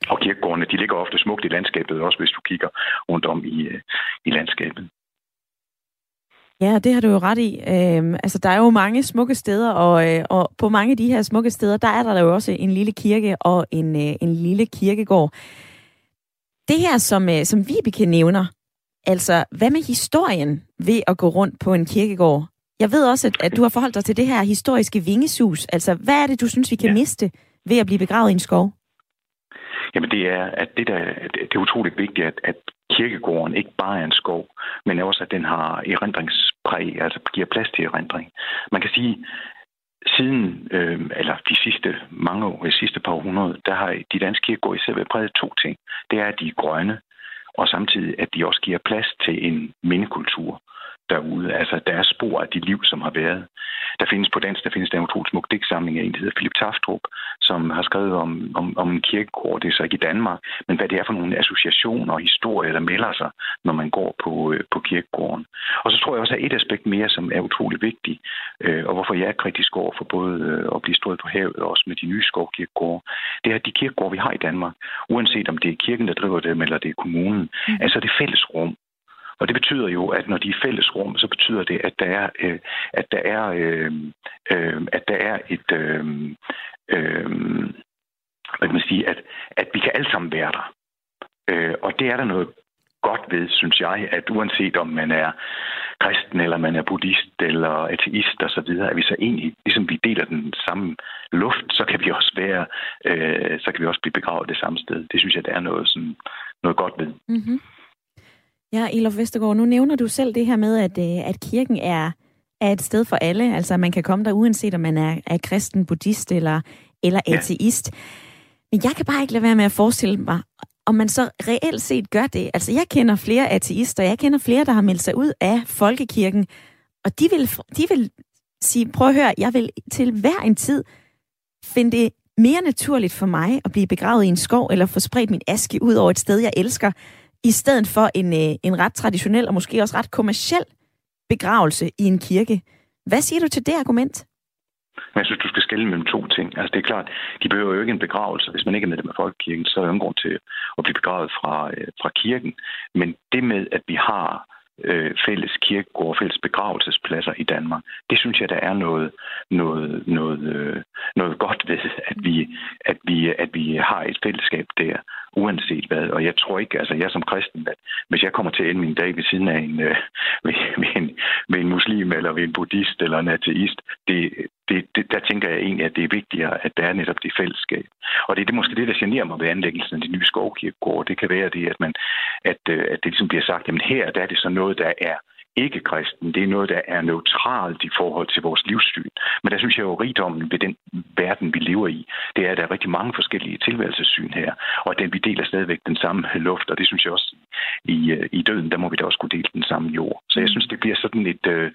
Og kirkegårdene, de ligger ofte smukt i landskabet, også hvis du kigger rundt om i, øh, i landskabet. Ja, det har du jo ret i. Øhm, altså, der er jo mange smukke steder, og, øh, og på mange af de her smukke steder, der er der jo også en lille kirke og en, øh, en lille kirkegård. Det her, som, øh, som Vibeke nævner, altså, hvad med historien ved at gå rundt på en kirkegård? Jeg ved også, at, at du har forholdt dig til det her historiske vingesus. Altså, hvad er det, du synes, vi kan ja. miste ved at blive begravet i en skov? Jamen det er, at det, der, det er utroligt vigtigt, at, at kirkegården ikke bare er en skov, men også, at den har erindringspræg, altså giver plads til erindring. Man kan sige, siden, øh, eller de sidste mange år, de sidste par århundrede, der har de danske kirkegårde især været præget to ting. Det er, at de er grønne, og samtidig, at de også giver plads til en mindekultur derude. Altså, der er spor af de liv, som har været. Der findes på dansk, der findes der en utrolig smuk digtsamling af en, der hedder Philip Taftrup, som har skrevet om, om, om en kirkegård. Det er så ikke i Danmark, men hvad det er for nogle associationer og historier, der melder sig, når man går på, øh, på kirkegården. Og så tror jeg også, at et aspekt mere, som er utrolig vigtigt, øh, og hvorfor jeg er kritisk over for både øh, at blive stået på havet og også med de nye skovkirkegårde, det er, at de kirkegårde, vi har i Danmark, uanset om det er kirken, der driver dem, eller det er kommunen, mm. altså det fælles rum, og det betyder jo, at når de er fælles rum, så betyder det, at der er, øh, at der er, øh, øh, at der er et, øh, øh, hvad kan man sige, at, at vi kan alle sammen være der. Øh, og det er der noget godt ved, synes jeg, at uanset om man er kristen, eller man er buddhist, eller ateist og så videre, at vi så egentlig, ligesom vi deler den samme luft, så kan vi også være, øh, så kan vi også blive begravet det samme sted. Det synes jeg, der er noget, sådan, noget godt ved. Mm-hmm. Ja, Elof Vestergaard, nu nævner du selv det her med, at, øh, at kirken er, er et sted for alle. Altså, man kan komme der uanset om man er, er kristen, buddhist eller, eller ateist. Ja. Men jeg kan bare ikke lade være med at forestille mig, om man så reelt set gør det. Altså, jeg kender flere ateister, jeg kender flere, der har meldt sig ud af folkekirken, og de vil, de vil sige, prøv at høre, jeg vil til hver en tid finde det mere naturligt for mig at blive begravet i en skov, eller få spredt min aske ud over et sted, jeg elsker, i stedet for en, øh, en ret traditionel og måske også ret kommersiel begravelse i en kirke. Hvad siger du til det argument? Jeg synes, du skal skille mellem to ting. Altså, det er klart, de behøver jo ikke en begravelse. Hvis man ikke er medlem af folkekirken, så er der ingen grund til at blive begravet fra, øh, fra kirken. Men det med, at vi har øh, fælles kirkegård, fælles begravelsespladser i Danmark. Det synes jeg, der er noget, noget, noget, øh, noget godt ved, at vi, at, vi, at vi har et fællesskab der, uanset hvad. Og jeg tror ikke, altså jeg som kristen, at hvis jeg kommer til at ende min dag ved siden af en, øh, ved, ved, en, ved en muslim, eller ved en buddhist, eller en ateist, det, det, det, der tænker jeg egentlig, at det er vigtigere, at der er netop det fællesskab. Og det er det måske det, der generer mig ved anlæggelsen af de nye skovkirkegårde. Det kan være det, at, man, at, øh, at det ligesom bliver sagt, jamen her der er det så noget, der er ikke-kristen. Det er noget, der er neutralt i forhold til vores livssyn. Men der synes jeg jo, rigdommen ved den verden, vi lever i, det er, at der er rigtig mange forskellige tilværelsessyn her, og at vi deler stadigvæk den samme luft, og det synes jeg også, i, i døden, der må vi da også kunne dele den samme jord. Så jeg synes, det bliver sådan et... Øh,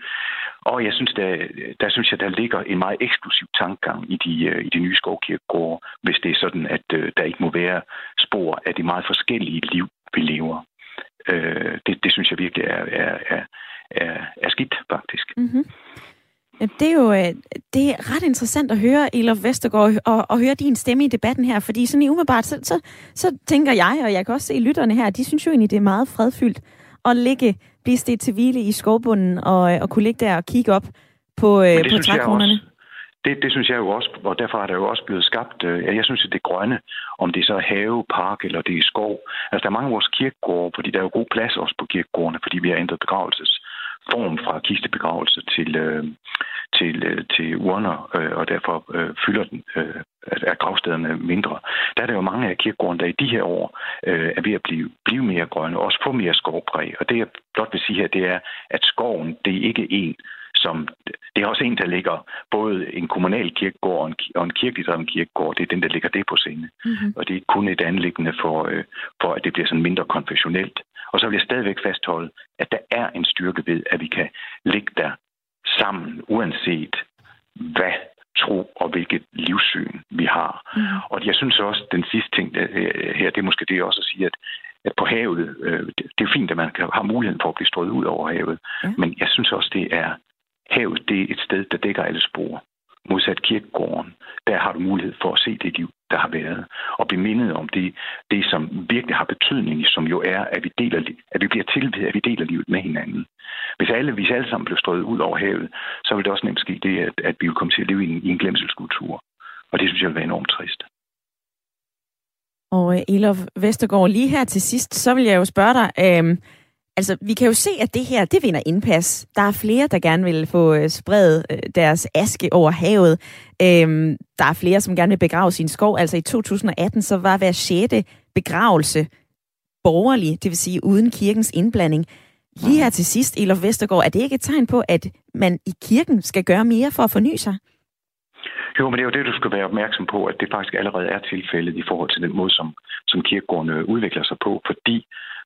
og jeg synes, der, der synes jeg, der ligger en meget eksklusiv tankegang i de, øh, i de nye skovkirkegårde, hvis det er sådan, at øh, der ikke må være spor af de meget forskellige liv, vi lever. Øh, det, det synes jeg virkelig er, er, er, er, er skidt, faktisk. Mm-hmm. Det er jo øh, det er ret interessant at høre, Elof Vestergaard, og, og høre din stemme i debatten her, fordi sådan i umiddelbart, så, så, så tænker jeg, og jeg kan også se lytterne her, de synes jo egentlig, det er meget fredfyldt at ligge, blive stedt til hvile i skovbunden, og, og kunne ligge der og kigge op på, øh, på trækronerne. Det, det synes jeg jo også, og derfor er der jo også blevet skabt, øh, jeg synes, at det grønne, om det så er have, park eller det er skov. Altså, der er mange af vores kirkegårde, fordi der er jo god plads også på kirkegårdene, fordi vi har ændret begravelsesform fra kistebegravelse til, øh, til, øh, til urner, øh, og derfor øh, fylder den, øh, er gravstederne mindre. Der er der jo mange af kirkegårdene, der i de her år øh, er ved at blive, blive mere grønne, og også få mere skovpræg. Og det jeg blot vil sige her, det er, at skoven, det er ikke en som det er også en, der ligger både en kommunal kirkegård og en, og en kirkedreven kirkegård. Det er den, der ligger det på scene. Mm-hmm. Og det er kun et anlæggende for, øh, for, at det bliver sådan mindre konfessionelt. Og så vil jeg stadigvæk fastholde, at der er en styrke ved, at vi kan ligge der sammen, uanset hvad tro og hvilket livssyn vi har. Mm. Og jeg synes også, den sidste ting øh, her, det er måske det også at sige, at, at på havet, øh, det er fint, at man kan have muligheden for at blive strøget ud over havet, ja. men jeg synes også, det er havet det er et sted, der dækker alle spor. Modsat kirkegården, der har du mulighed for at se det liv, der har været, og blive mindet om det, det som virkelig har betydning, som jo er, at vi, deler, at vi bliver tilbedt, at vi deler livet med hinanden. Hvis alle, hvis alle sammen blev strøget ud over havet, så ville det også nemt ske det, at, at vi ville komme til at leve i en, i en glemselskultur. Og det synes jeg vil være enormt trist. Og øh, Elof Vestergaard, lige her til sidst, så vil jeg jo spørge dig, øh, Altså, vi kan jo se, at det her, det vinder indpas. Der er flere, der gerne vil få øh, spredt øh, deres aske over havet. Øhm, der er flere, som gerne vil begrave sin skov. Altså i 2018, så var hver sjette begravelse borgerlig, det vil sige uden kirkens indblanding. Lige her til sidst, Elof Vestergaard, er det ikke et tegn på, at man i kirken skal gøre mere for at forny sig? Jo, men det er jo det, du skal være opmærksom på, at det faktisk allerede er tilfældet i forhold til den måde, som, som kirkegårdene udvikler sig på, fordi,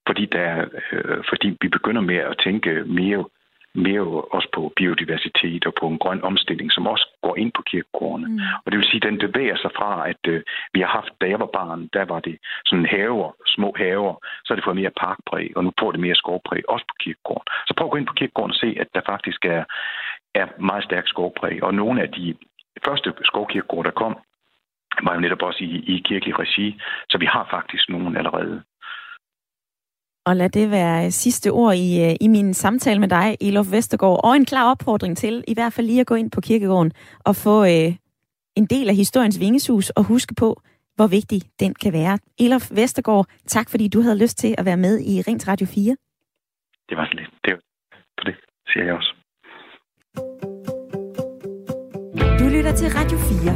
fordi, der, øh, fordi vi begynder med at tænke mere mere også på biodiversitet og på en grøn omstilling, som også går ind på kirkegårdene. Mm. Og det vil sige, at den bevæger sig fra, at øh, vi har haft, da jeg var barn, der var det sådan haver, små haver, så er det fået mere parkpræg, og nu får det mere skovpræg, også på kirkegården. Så prøv at gå ind på kirkegården og se, at der faktisk er, er meget stærk skovpræg, og nogle af de første skovkirkegård, der kom, var jo netop også i, i kirkelig regi, så vi har faktisk nogen allerede. Og lad det være sidste ord i, øh, i min samtale med dig, Elof Vestergaard, og en klar opfordring til i hvert fald lige at gå ind på kirkegården og få øh, en del af historiens vingesus og huske på, hvor vigtig den kan være. Elof Vestergaard, tak fordi du havde lyst til at være med i Rings Radio 4. Det var så lidt. Det var på det, siger jeg også. Du lytter til Radio 4,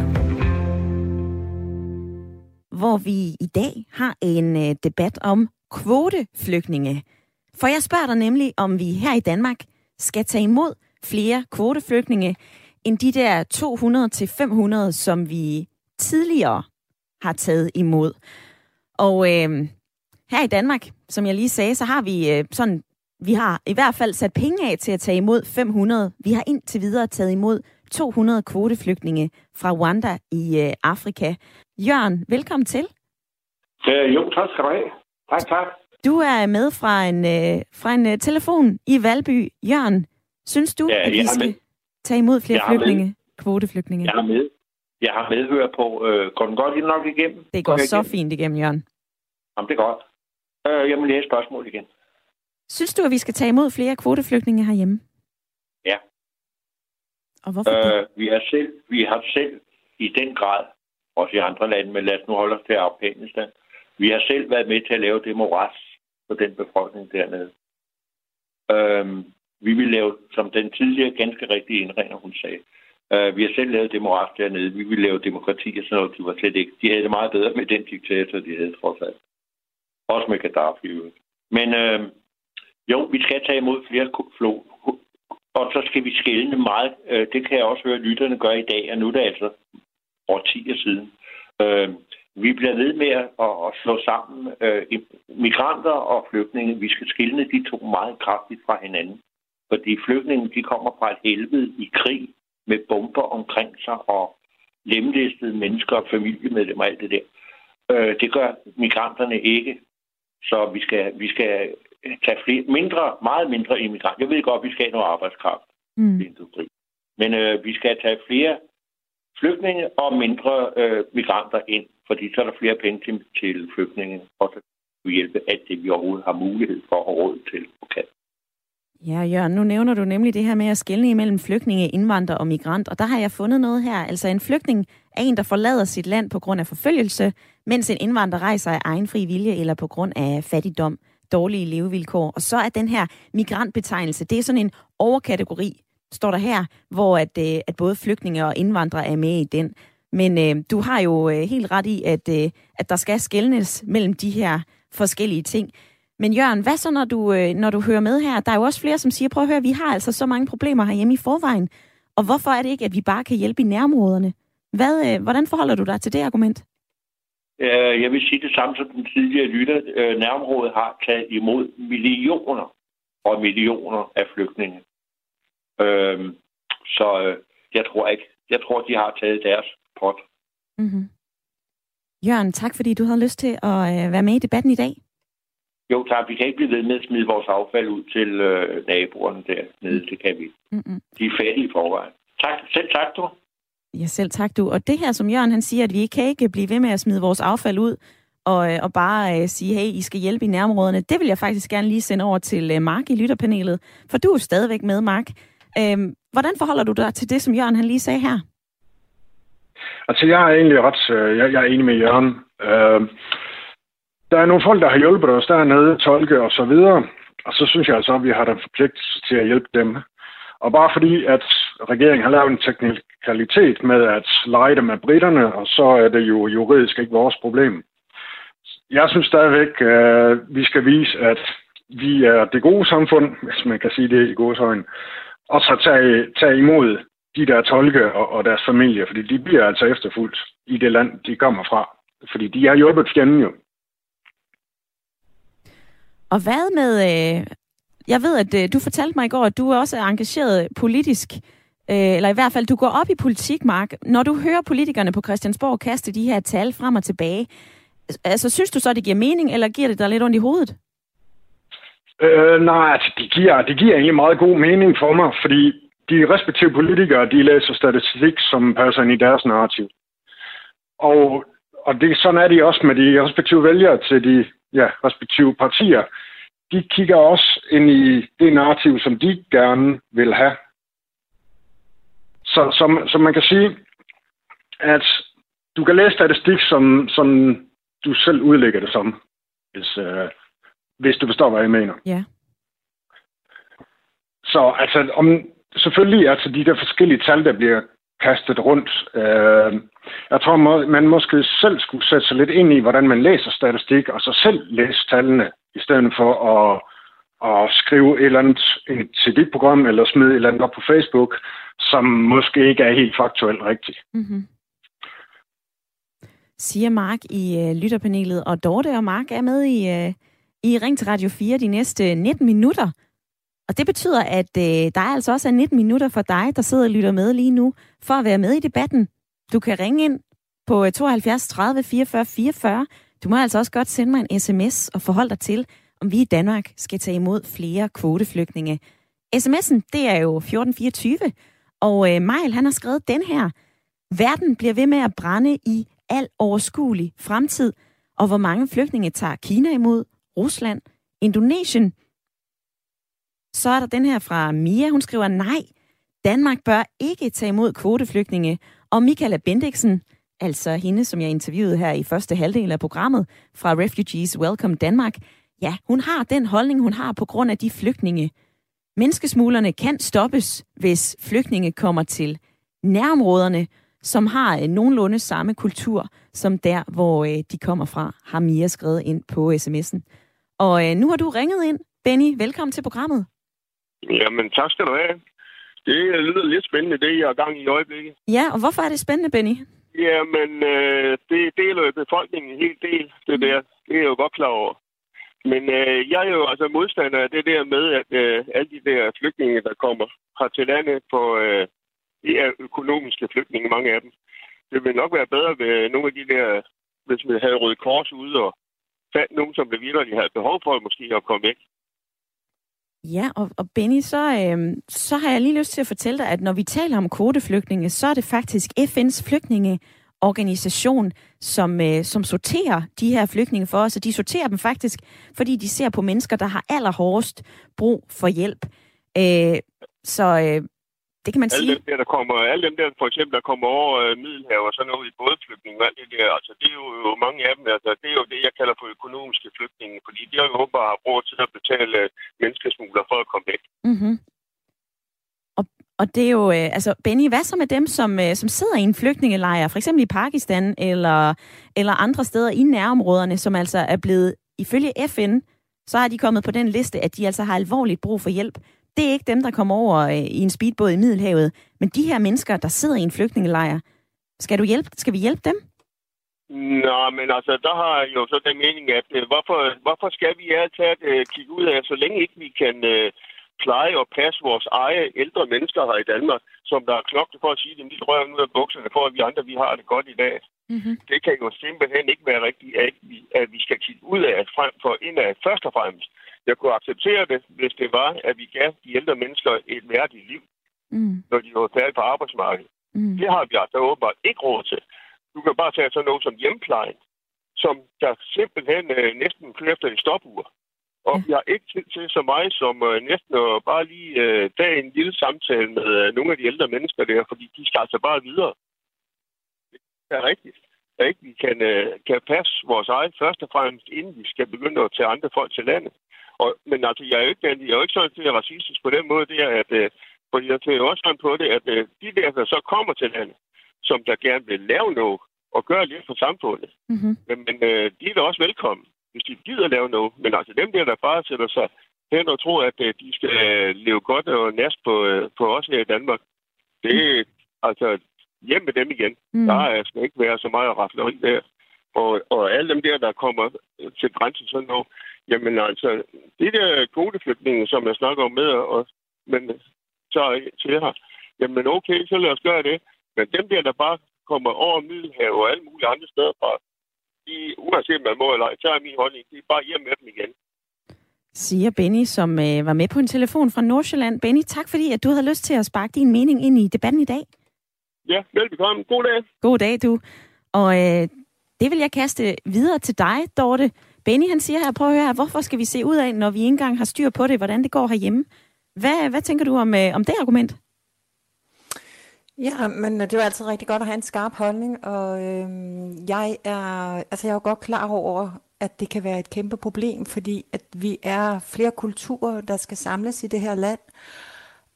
hvor vi i dag har en øh, debat om kvoteflygtninge. For jeg spørger dig nemlig, om vi her i Danmark skal tage imod flere kvoteflygtninge end de der 200-500, som vi tidligere har taget imod. Og øh, her i Danmark, som jeg lige sagde, så har vi øh, sådan, vi har i hvert fald sat penge af til at tage imod 500. Vi har indtil videre taget imod 200 kvoteflygtninge fra Rwanda i øh, Afrika. Jørgen, velkommen til. Ja, jo, tak skal du have. Tak, tak. Du er med fra en, øh, fra en uh, telefon i Valby. Jørgen, synes du, ja, at vi skal med. tage imod flere flygtninge, med. kvoteflygtninge? Jeg har med. Jeg har medhør på. Øh, går den godt nok igennem? Det går, går så igennem? fint igennem, Jørgen. Jamen, det er godt. Øh, jeg må læse spørgsmål igen. Synes du, at vi skal tage imod flere kvoteflygtninge herhjemme? Ja. Og hvorfor øh, det? Vi har, selv, vi har selv i den grad, også i andre lande, men lad os nu holde os til Afghanistan, vi har selv været med til at lave det moras for den befolkning dernede. Øhm, vi vil lave, som den tidligere ganske rigtige indringer, hun sagde, øh, vi har selv lavet det moras dernede. Vi vil lave demokrati og sådan noget. De var slet ikke. De havde det meget bedre med den diktator, de havde trods alt. Også med Gaddafi. Men øh, jo, vi skal tage imod flere flå. Og så skal vi skælne meget. Øh, det kan jeg også høre, at lytterne gør i dag, og nu er det altså årtier siden. Øh, vi bliver ved med at, at slå sammen øh, migranter og flygtninge. Vi skal skille de to meget kraftigt fra hinanden. Fordi flygtninge, de kommer fra et helvede i krig med bomber omkring sig og lemlæstede mennesker og familiemedlemmer og alt det der. Øh, det gør migranterne ikke. Så vi skal, vi skal tage flere, mindre, meget mindre immigranter. Jeg ved godt, vi skal have noget arbejdskraft mm. industri. Men øh, vi skal tage flere flygtninge og mindre øh, migranter ind fordi så er der flere penge til, til flygtninge, og så vi hjælpe alt det, vi overhovedet har mulighed for at råd til og kan. Ja, Jørgen, nu nævner du nemlig det her med at skelne imellem flygtninge, indvandrere og migrant, og der har jeg fundet noget her. Altså en flygtning er en, der forlader sit land på grund af forfølgelse, mens en indvandrer rejser af egen fri vilje eller på grund af fattigdom, dårlige levevilkår. Og så er den her migrantbetegnelse, det er sådan en overkategori, står der her, hvor at, øh, at både flygtninge og indvandrere er med i den. Men øh, du har jo øh, helt ret i, at, øh, at der skal skældnes mellem de her forskellige ting. Men Jørgen, hvad så, når du, øh, når du hører med her? Der er jo også flere, som siger, prøv at høre, vi har altså så mange problemer herhjemme i forvejen. Og hvorfor er det ikke, at vi bare kan hjælpe i nærområderne? Hvad, øh, hvordan forholder du dig til det argument? Jeg vil sige det samme som den tidligere lytter. Øh, nærområdet har taget imod millioner og millioner af flygtninge. Øh, så øh, jeg tror ikke, jeg tror, de har taget deres pot. Mm-hmm. Jørgen, tak fordi du havde lyst til at øh, være med i debatten i dag. Jo tak, vi kan ikke blive ved med at smide vores affald ud til øh, naboerne dernede, det kan vi. Mm-hmm. De er fattige i forvejen. Tak, selv tak du. Ja, selv tak du. Og det her, som Jørgen han siger, at vi kan ikke blive ved med at smide vores affald ud, og, øh, og bare øh, sige, hey, I skal hjælpe i nærområderne. Det vil jeg faktisk gerne lige sende over til øh, Mark i lytterpanelet, for du er stadigvæk med, Mark. Øh, hvordan forholder du dig til det, som Jørgen han lige sagde her? Altså, jeg er egentlig ret... Øh, jeg, jeg er enig med Jørgen. Øh, der er nogle folk, der har hjulpet os dernede, tolke og så videre. Og så synes jeg altså, at vi har den forpligtelse til at hjælpe dem. Og bare fordi, at regeringen har lavet en teknikalitet med at lege dem med britterne, og så er det jo juridisk ikke vores problem. Jeg synes stadigvæk, at vi skal vise, at vi er det gode samfund, hvis man kan sige det i gode øjne, og så tage, tage imod de der tolke og, og deres familie, fordi de bliver altså efterfulgt i det land, de kommer fra. Fordi de har hjulpet fjenden jo. Og hvad med... Øh, jeg ved, at øh, du fortalte mig i går, at du også er engageret politisk, øh, eller i hvert fald, du går op i politik, Mark. Når du hører politikerne på Christiansborg kaste de her tal frem og tilbage, altså synes du så, det giver mening, eller giver det dig lidt ondt i hovedet? Øh, nej, altså, det giver, det giver egentlig meget god mening for mig, fordi de respektive politikere, de læser statistik, som passer ind i deres narrativ. Og, og det, sådan er det også med de respektive vælgere til de ja, respektive partier. De kigger også ind i det narrativ, som de gerne vil have. Så, så, så man kan sige, at du kan læse statistik, som, som du selv udlægger det som, hvis, øh, hvis du forstår, hvad jeg mener. Ja. Så altså, om, selvfølgelig altså de der forskellige tal, der bliver kastet rundt. Øh, jeg tror, man måske selv skulle sætte sig lidt ind i, hvordan man læser statistik, og så selv læse tallene, i stedet for at, at skrive et eller andet til dit program, eller smide et eller andet op på Facebook, som måske ikke er helt faktuelt rigtigt. Mm-hmm. Siger Mark i øh, lytterpanelet, og Dorte og Mark er med i, øh, i Ring til Radio 4 de næste 19 minutter. Og det betyder, at øh, der er altså også er 19 minutter for dig, der sidder og lytter med lige nu, for at være med i debatten. Du kan ringe ind på 72 30 44 44. Du må altså også godt sende mig en sms og forholde dig til, om vi i Danmark skal tage imod flere kvoteflygtninge. SMS'en, det er jo 1424, og øh, Mejl, han har skrevet den her. Verden bliver ved med at brænde i al overskuelig fremtid, og hvor mange flygtninge tager Kina imod, Rusland, Indonesien, så er der den her fra Mia. Hun skriver, nej, Danmark bør ikke tage imod kvoteflygtninge. Og Michaela Bendiksen, altså hende, som jeg interviewede her i første halvdel af programmet fra Refugees Welcome Danmark, ja, hun har den holdning, hun har på grund af de flygtninge. Menneskesmuglerne kan stoppes, hvis flygtninge kommer til nærområderne, som har øh, nogenlunde samme kultur som der, hvor øh, de kommer fra, har Mia skrevet ind på sms'en. Og øh, nu har du ringet ind. Benny, velkommen til programmet. Jamen, tak skal du have. Det lyder lidt spændende, det jeg er gang i i øjeblikket. Ja, og hvorfor er det spændende, Benny? Jamen, øh, det deler jo befolkningen en hel del, det der. Det er jeg jo godt klar over. Men øh, jeg er jo altså modstander af det der med, at øh, alle de der flygtninge, der kommer har til landet på øh, de er økonomiske flygtninge, mange af dem. Det vil nok være bedre ved nogle af de der, hvis vi havde Røde Kors ude og fandt nogen, som det virkelig havde behov for måske at komme væk. Ja, og, og Benny, så, øh, så har jeg lige lyst til at fortælle dig, at når vi taler om kvoteflygtninge, så er det faktisk FN's flygtningeorganisation, som, øh, som sorterer de her flygtninge for os, og de sorterer dem faktisk, fordi de ser på mennesker, der har allerhårdest brug for hjælp. Øh, så øh, det kan man alle sige. Dem der, der kommer, alle dem der, for eksempel, der kommer over øh, Middelhavet og sådan noget i bådflygtning og alt det der, altså det er jo, jo mange af dem, altså det er jo det, jeg kalder for økonomiske flygtninge, fordi de har jo åbenbart har råd til at betale øh, menneskesmugler for at komme væk. Mm-hmm. Og, og det er jo, øh, altså Benny, hvad så med dem, som, øh, som sidder i en flygtningelejr, for eksempel i Pakistan eller, eller andre steder i nærområderne, som altså er blevet, ifølge FN, så har de kommet på den liste, at de altså har alvorligt brug for hjælp det er ikke dem, der kommer over øh, i en speedbåd i Middelhavet. Men de her mennesker, der sidder i en flygtningelejr, skal, du hjælpe, skal vi hjælpe dem? Nå, men altså, der har jeg jo så den mening, at øh, hvorfor, hvorfor skal vi altid øh, kigge ud af, så længe ikke vi kan øh, pleje og passe vores egne ældre mennesker her i Danmark, som der er knoklet for at sige, at de rører ud af bukserne for, at vi andre vi har det godt i dag. Mm-hmm. Det kan jo simpelthen ikke være rigtigt, at vi, at vi skal kigge ud af frem for indad først og fremmest. Jeg kunne acceptere det, hvis det var, at vi gav de ældre mennesker et værdigt liv, mm. når de var færdige på arbejdsmarkedet. Mm. Det har vi altså åbenbart ikke råd til. Du kan bare tage sådan noget som hjemplejen, som der simpelthen øh, næsten kører efter et stopur. Og ja. vi har ikke tid til så meget som øh, næsten at bare lige øh, tage en lille samtale med øh, nogle af de ældre mennesker der, fordi de skal altså bare videre. Det er rigtigt. At ikke vi kan, øh, kan passe vores eget først og fremmest, inden vi skal begynde at tage andre folk til landet. Og, men altså, jeg er jo ikke, jeg er jo ikke sådan til racistisk på den måde, det er, at, øh, fordi jeg tænker også sådan på det, at øh, de der, der så kommer til landet, som der gerne vil lave noget og gøre lidt for samfundet, mm-hmm. men, men øh, de er da også velkommen, hvis de gider lave noget. Men altså dem der, der bare sætter sig hen og tror, at øh, de skal øh, leve godt og næst på, øh, på os her i Danmark, det er mm. altså hjem med dem igen. Mm. Der skal ikke være så meget rafleri der. Og, og alle dem der, der kommer til grænsen sådan noget, jamen altså, det der kvoteflygtninge, som jeg snakker om med, og, men så til her, jamen okay, så lad os gøre det. Men dem der, der bare kommer over Middelhavet og alle mulige andre steder fra, de, uanset man må eller ej, så er min holdning, de er bare hjem med dem igen. Siger Benny, som øh, var med på en telefon fra Nordsjælland. Benny, tak fordi at du havde lyst til at sparke din mening ind i debatten i dag. Ja, velbekomme. God dag. God dag, du. Og øh, det vil jeg kaste videre til dig, Dorte. Benny han siger her, prøv at høre her, hvorfor skal vi se ud af, når vi ikke engang har styr på det, hvordan det går herhjemme? Hvad, hvad tænker du om, øh, om det argument? Ja, men øh, det er jo altid rigtig godt at have en skarp holdning, og øh, jeg er, altså jeg er jo godt klar over, at det kan være et kæmpe problem, fordi at vi er flere kulturer, der skal samles i det her land,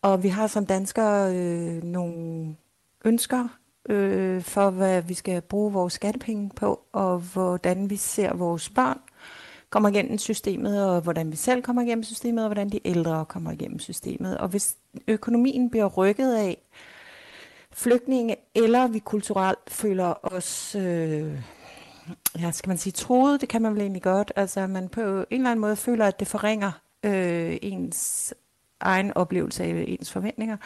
og vi har som danskere øh, nogle ønsker øh, for, hvad vi skal bruge vores skattepenge på, og hvordan vi ser vores børn kommer igennem systemet, og hvordan vi selv kommer igennem systemet, og hvordan de ældre kommer igennem systemet. Og hvis økonomien bliver rykket af flygtninge, eller vi kulturelt føler os, øh, ja, skal man sige, troet, det kan man vel egentlig godt, altså man på en eller anden måde føler, at det forringer øh, ens egen oplevelse af ens forventninger,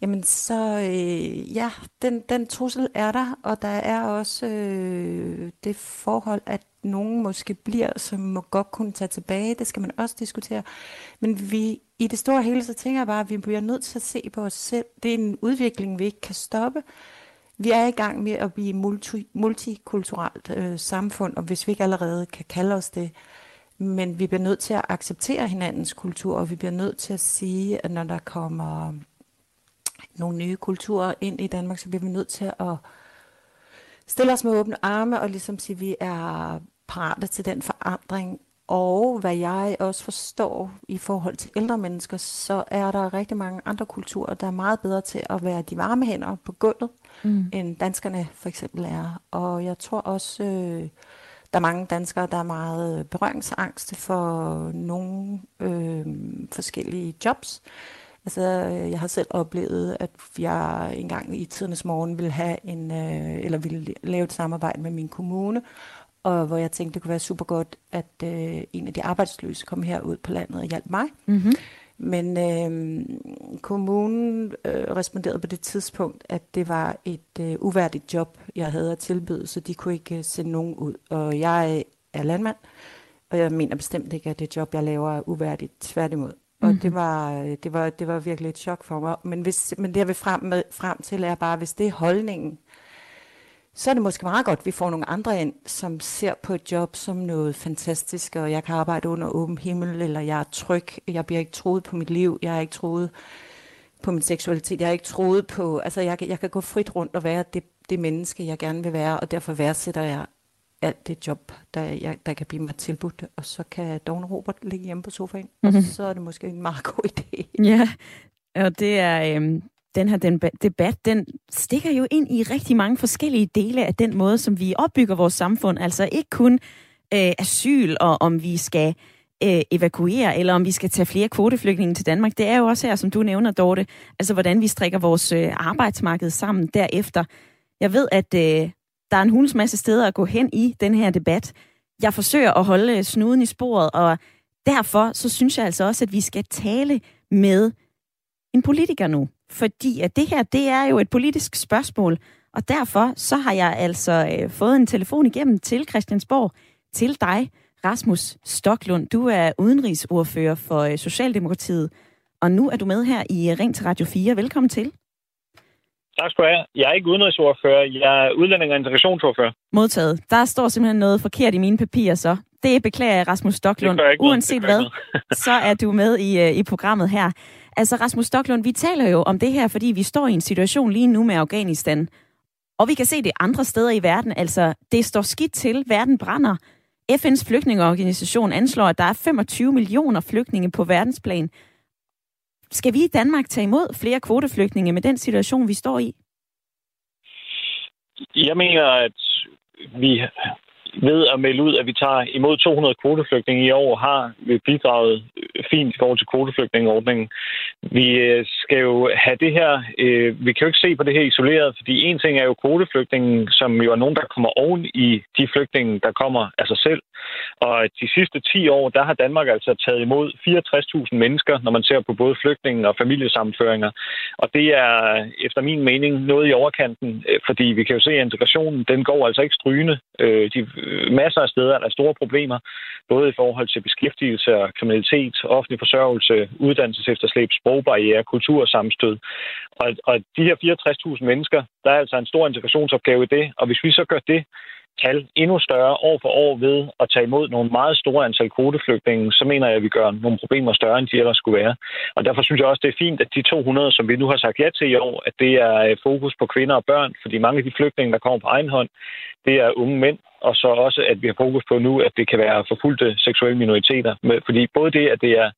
jamen så øh, ja, den, den trussel er der, og der er også øh, det forhold, at nogen måske bliver, som må godt kunne tage tilbage. Det skal man også diskutere. Men vi, i det store hele, så tænker jeg bare, at vi bliver nødt til at se på os selv. Det er en udvikling, vi ikke kan stoppe. Vi er i gang med at blive multi, multikulturelt øh, samfund, og hvis vi ikke allerede kan kalde os det, men vi bliver nødt til at acceptere hinandens kultur, og vi bliver nødt til at sige, at når der kommer nogle nye kulturer ind i Danmark, så bliver vi nødt til at stille os med åbne arme og ligesom sige, at vi er parate til den forandring. Og hvad jeg også forstår i forhold til ældre mennesker, så er der rigtig mange andre kulturer, der er meget bedre til at være de varme hænder på gulvet, mm. end danskerne for eksempel er. Og jeg tror også, øh, der er mange danskere, der er meget berøringsangste for nogle øh, forskellige jobs. Altså, jeg har selv oplevet, at jeg engang i tidernes morgen ville have en, øh, eller ville lave et samarbejde med min kommune, og hvor jeg tænkte, det kunne være super godt, at øh, en af de arbejdsløse kom herud på landet og hjalp mig. Mm-hmm. Men øh, kommunen øh, responderede på det tidspunkt, at det var et øh, uværdigt job, jeg havde at tilbyde, så de kunne ikke øh, sende nogen ud. Og jeg er landmand, og jeg mener bestemt ikke, at det job, jeg laver, er uværdigt. Tværtimod. Og mm-hmm. det, var, det, var, det var virkelig et chok for mig. Men, hvis, men det, jeg vil frem, med, frem til, er bare, hvis det er holdningen, så er det måske meget godt, at vi får nogle andre ind, som ser på et job som noget fantastisk, og jeg kan arbejde under åben himmel, eller jeg er tryg, jeg bliver ikke troet på mit liv, jeg er ikke troet på min seksualitet, jeg er ikke troet på, altså jeg, jeg kan gå frit rundt og være det, det menneske, jeg gerne vil være, og derfor værdsætter jeg alt det job, der, jeg, der kan blive mig tilbudt, og så kan Dawn Robert ligge hjemme på sofaen, mm-hmm. og mhm. så er det måske en meget god idé. Ja, og det er, øhm, den her den debat, den stikker jo ind i rigtig mange forskellige dele af den måde, som vi opbygger vores samfund. Altså ikke kun øh, asyl, og om vi skal øh, evakuere, eller om vi skal tage flere kvoteflygtninge til Danmark. Det er jo også her, som du nævner, Dorte, altså hvordan vi strikker vores øh, arbejdsmarked sammen derefter. Jeg ved, at øh, der er en hulens masse steder at gå hen i den her debat. Jeg forsøger at holde øh, snuden i sporet, og derfor så synes jeg altså også, at vi skal tale med en politiker nu. Fordi at det her, det er jo et politisk spørgsmål, og derfor så har jeg altså øh, fået en telefon igennem til Christiansborg, til dig, Rasmus Stoklund. Du er udenrigsordfører for øh, Socialdemokratiet, og nu er du med her i Ring til Radio 4. Velkommen til. Tak skal du have. Jeg er ikke udenrigsordfører, jeg er udlænding- og integrationsordfører. Modtaget. Der står simpelthen noget forkert i mine papirer så. Det beklager jeg, Rasmus Stoklund. Uanset hvad, så er du med i, øh, i programmet her. Altså Rasmus Stoklund, vi taler jo om det her, fordi vi står i en situation lige nu med Afghanistan. Og vi kan se det andre steder i verden. Altså, det står skidt til. Verden brænder. FN's flygtningeorganisation anslår, at der er 25 millioner flygtninge på verdensplan. Skal vi i Danmark tage imod flere kvoteflygtninge med den situation, vi står i? Jeg mener, at vi ved at melde ud, at vi tager imod 200 kvoteflygtninge i år, har vi bidraget fint i forhold til kvoteflygtningeordningen. Vi øh, skal jo have det her, øh, vi kan jo ikke se på det her isoleret, fordi en ting er jo kvoteflygtningen, som jo er nogen, der kommer oven i de flygtninge, der kommer af sig selv. Og de sidste 10 år, der har Danmark altså taget imod 64.000 mennesker, når man ser på både flygtninge og familiesammenføringer. Og det er efter min mening noget i overkanten, øh, fordi vi kan jo se, at integrationen, den går altså ikke strygende. Øh, de øh, masser af steder er der store problemer, både i forhold til beskæftigelse og kriminalitet, offentlig forsørgelse, uddannelsesefterslæb, sprogbarriere, kultursammenstød. Og, og de her 64.000 mennesker, der er altså en stor integrationsopgave i det, og hvis vi så gør det, tal endnu større år for år ved at tage imod nogle meget store antal kvoteflygtninge, så mener jeg, at vi gør nogle problemer større, end de ellers skulle være. Og derfor synes jeg også, det er fint, at de 200, som vi nu har sagt ja til i år, at det er øh, fokus på kvinder og børn, fordi mange af de flygtninge, der kommer på egen hånd, det er unge mænd, og så også, at vi har fokus på nu, at det kan være forfulgte seksuelle minoriteter. Fordi både det, at det er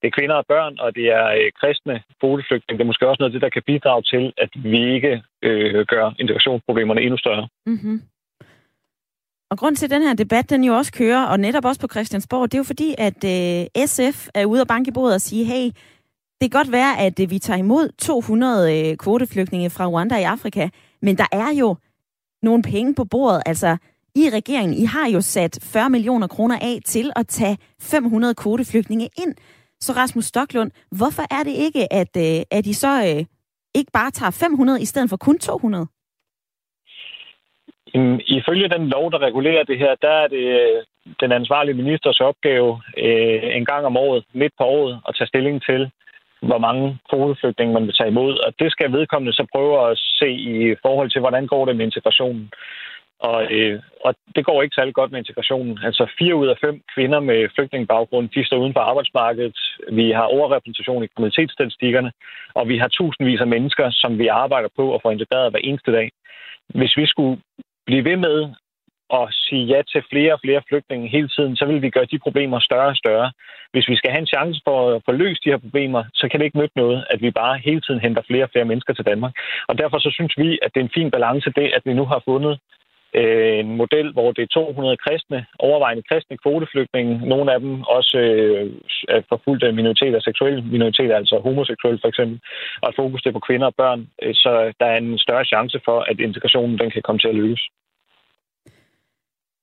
det er kvinder og børn, og det er øh, kristne kvoteflygtninge. Det er måske også noget af det, der kan bidrage til, at vi ikke øh, gør integrationsproblemerne endnu større. Mm-hmm. Og grund til, at den her debat, den jo også kører, og netop også på Christiansborg, det er jo fordi, at øh, SF er ude og banke i bordet og sige, hey, det kan godt være, at øh, vi tager imod 200 øh, kvoteflygtninge fra Rwanda i Afrika, men der er jo nogle penge på bordet. Altså, i regeringen, I har jo sat 40 millioner kroner af til at tage 500 kvoteflygtninge ind. Så Rasmus Stoklund, hvorfor er det ikke, at, øh, at I så øh, ikke bare tager 500 i stedet for kun 200? Ifølge den lov, der regulerer det her, der er det øh, den ansvarlige ministers opgave øh, en gang om året, midt på året, at tage stilling til, hvor mange kvoteflygtninge man vil tage imod. Og det skal vedkommende så prøve at se i forhold til, hvordan går det med integrationen. Og, øh, og det går ikke særlig godt med integrationen. Altså fire ud af fem kvinder med flygtningebaggrund, de står uden for arbejdsmarkedet. Vi har overrepræsentation i kriminalitetsstatistikkerne, og vi har tusindvis af mennesker, som vi arbejder på at få integreret hver eneste dag. Hvis vi skulle blive ved med at sige ja til flere og flere flygtninge hele tiden, så vil vi gøre de problemer større og større. Hvis vi skal have en chance for at få løst de her problemer, så kan det ikke nytte noget, at vi bare hele tiden henter flere og flere mennesker til Danmark. Og derfor så synes vi, at det er en fin balance det, at vi nu har fundet øh, en model, hvor det er 200 kristne, overvejende kristne kvoteflygtninge, nogle af dem også øh, er forfulgte minoriteter, seksuelle minoriteter, altså homoseksuelle for eksempel, og fokus det på kvinder og børn, øh, så der er en større chance for, at integrationen den kan komme til at lykkes.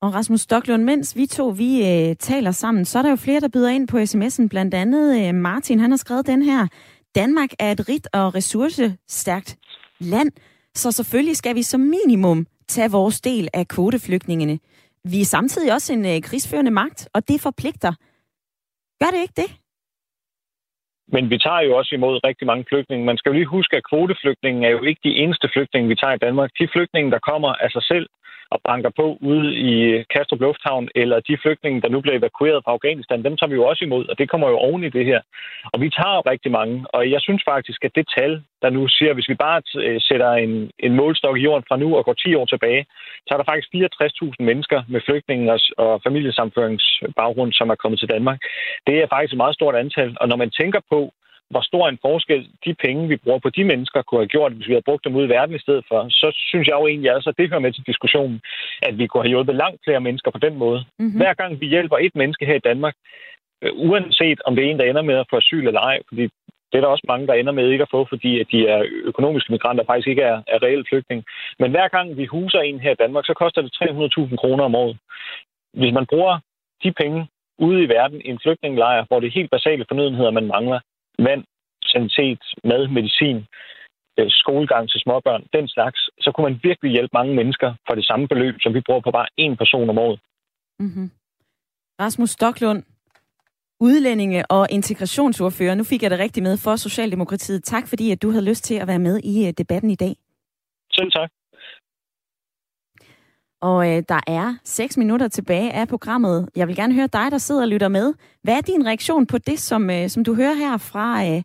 Og Rasmus Stoklund, mens vi to vi øh, taler sammen, så er der jo flere, der byder ind på sms'en. Blandt andet øh, Martin, han har skrevet den her. Danmark er et rigt og ressourcestærkt land, så selvfølgelig skal vi som minimum tage vores del af kvoteflygtningene. Vi er samtidig også en øh, krigsførende magt, og det forpligter. Gør det ikke det? Men vi tager jo også imod rigtig mange flygtninge. Man skal jo lige huske, at kvoteflygtningen er jo ikke de eneste flygtninge, vi tager i Danmark. De flygtninge, der kommer af sig selv, og banker på ude i øh, Kastrup Lufthavn, eller de flygtninge, der nu bliver evakueret fra Afghanistan, dem tager vi jo også imod, og det kommer jo oven i det her. Og vi tager rigtig mange, og jeg synes faktisk, at det tal, der nu siger, hvis vi bare øh, sætter en, en målstok i jorden fra nu og går 10 år tilbage, så er der faktisk 64.000 mennesker med flygtninge og familiesamføringsbaggrund, som er kommet til Danmark. Det er faktisk et meget stort antal, og når man tænker på, hvor stor en forskel de penge, vi bruger på de mennesker, kunne have gjort, hvis vi havde brugt dem ud i verden i stedet for, så synes jeg jo egentlig altså, at det hører med til diskussionen, at vi kunne have hjulpet langt flere mennesker på den måde. Mm-hmm. Hver gang vi hjælper et menneske her i Danmark, øh, uanset om det er en, der ender med at få asyl eller ej, fordi det er der også mange, der ender med ikke at få, fordi at de er økonomiske migranter, faktisk ikke er, er reelle flygtninge. Men hver gang vi huser en her i Danmark, så koster det 300.000 kroner om året. Hvis man bruger de penge ude i verden i en flygtningelejr, hvor det er helt basale fornødenheder, man mangler, vand, sanitet, mad, medicin, øh, skolegang til småbørn, den slags, så kunne man virkelig hjælpe mange mennesker for det samme beløb, som vi bruger på bare én person om året. Mm-hmm. Rasmus Stoklund, udlændinge- og integrationsordfører. Nu fik jeg det rigtigt med for Socialdemokratiet. Tak fordi, at du havde lyst til at være med i øh, debatten i dag. Selv tak. Og øh, der er 6 minutter tilbage af programmet. Jeg vil gerne høre dig, der sidder og lytter med. Hvad er din reaktion på det, som, øh, som du hører her fra øh,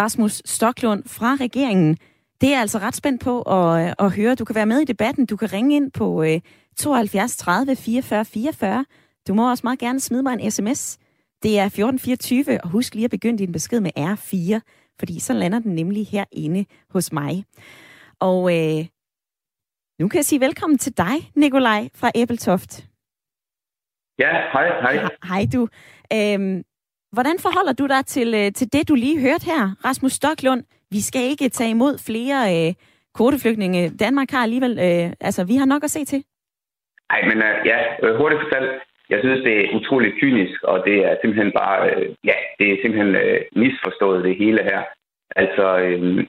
Rasmus Stoklund fra regeringen? Det er jeg altså ret spændt på at, øh, at høre. Du kan være med i debatten. Du kan ringe ind på øh, 72 30 44 44. Du må også meget gerne smide mig en sms. Det er 1424, og husk lige at begynde din besked med R4, fordi så lander den nemlig herinde hos mig. Og øh, nu kan jeg sige velkommen til dig, Nikolaj fra Æbeltoft. Ja, hej, hej. Hej du. Øhm, hvordan forholder du dig til, øh, til det, du lige hørte her, Rasmus Stoklund? Vi skal ikke tage imod flere øh, kvoteflygtninge. Danmark har alligevel, øh, altså vi har nok at se til. Nej, men uh, ja, øh, hurtigt fortalt, jeg synes, det er utroligt kynisk, og det er simpelthen bare, øh, ja, det er simpelthen øh, misforstået det hele her. Altså, øh,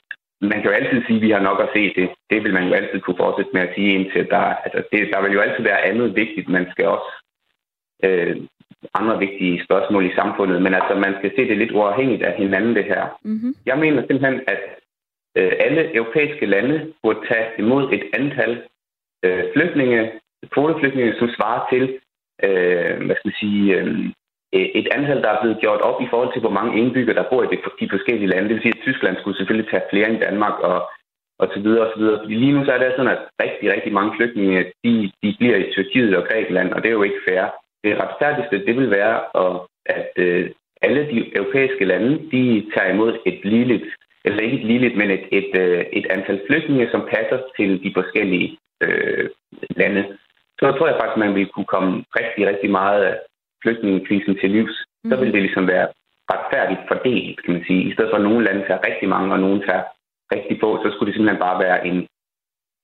man kan jo altid sige, at vi har nok at se det. Det vil man jo altid kunne fortsætte med at sige indtil der, altså det, der vil jo altid være andet vigtigt. Man skal også øh, andre vigtige spørgsmål i samfundet, men altså man skal se det lidt uafhængigt af hinanden det her. Mm-hmm. Jeg mener simpelthen, at øh, alle europæiske lande burde tage imod et antal øh, flygtninge, kvoteflygtninge, som svarer til, øh, hvad skal man sige, øh, Øh, et antal, der er blevet gjort op i forhold til, hvor mange indbyggere, der bor i de forskellige lande. Det vil sige, at Tyskland skulle selvfølgelig tage flere end Danmark og, og så videre og så videre. Fordi lige nu så er det sådan, at rigtig, rigtig mange flygtninge, de, de bliver i Tyrkiet og Grækenland, og det er jo ikke fair. Det retfærdigste, det vil være, at at øh, alle de europæiske lande, de tager imod et ligeligt, eller ikke et ligeligt, men et, et, øh, et antal flygtninge, som passer til de forskellige øh, lande. Så tror jeg faktisk, man vil kunne komme rigtig, rigtig meget flygtningekrisen til livs, mm. så vil det ligesom være retfærdigt fordelt, kan man sige. I stedet for at nogle lande tager rigtig mange, og nogle tager rigtig få, så skulle det simpelthen bare være en,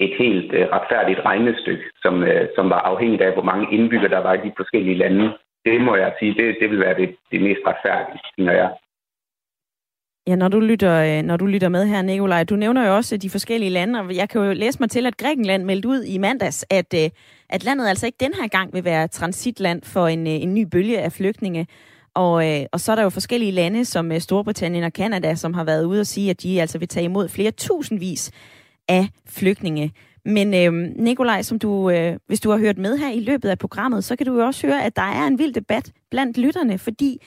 et helt uh, retfærdigt regnestykke, som, uh, som var afhængigt af, hvor mange indbyggere der var i de forskellige lande. Det må jeg sige, det, det vil være det, det mest retfærdige, når jeg. Ja, når du, lytter, øh, når du lytter med her, Nikolaj, du nævner jo også de forskellige lande, og jeg kan jo læse mig til, at Grækenland meldte ud i mandags, at, øh, at landet altså ikke den her gang vil være transitland for en, øh, en ny bølge af flygtninge. Og, og så er der jo forskellige lande, som Storbritannien og Kanada, som har været ude og sige, at de altså vil tage imod flere tusindvis af flygtninge. Men øh, Nikolaj, som du, øh, hvis du har hørt med her i løbet af programmet, så kan du jo også høre, at der er en vild debat blandt lytterne, fordi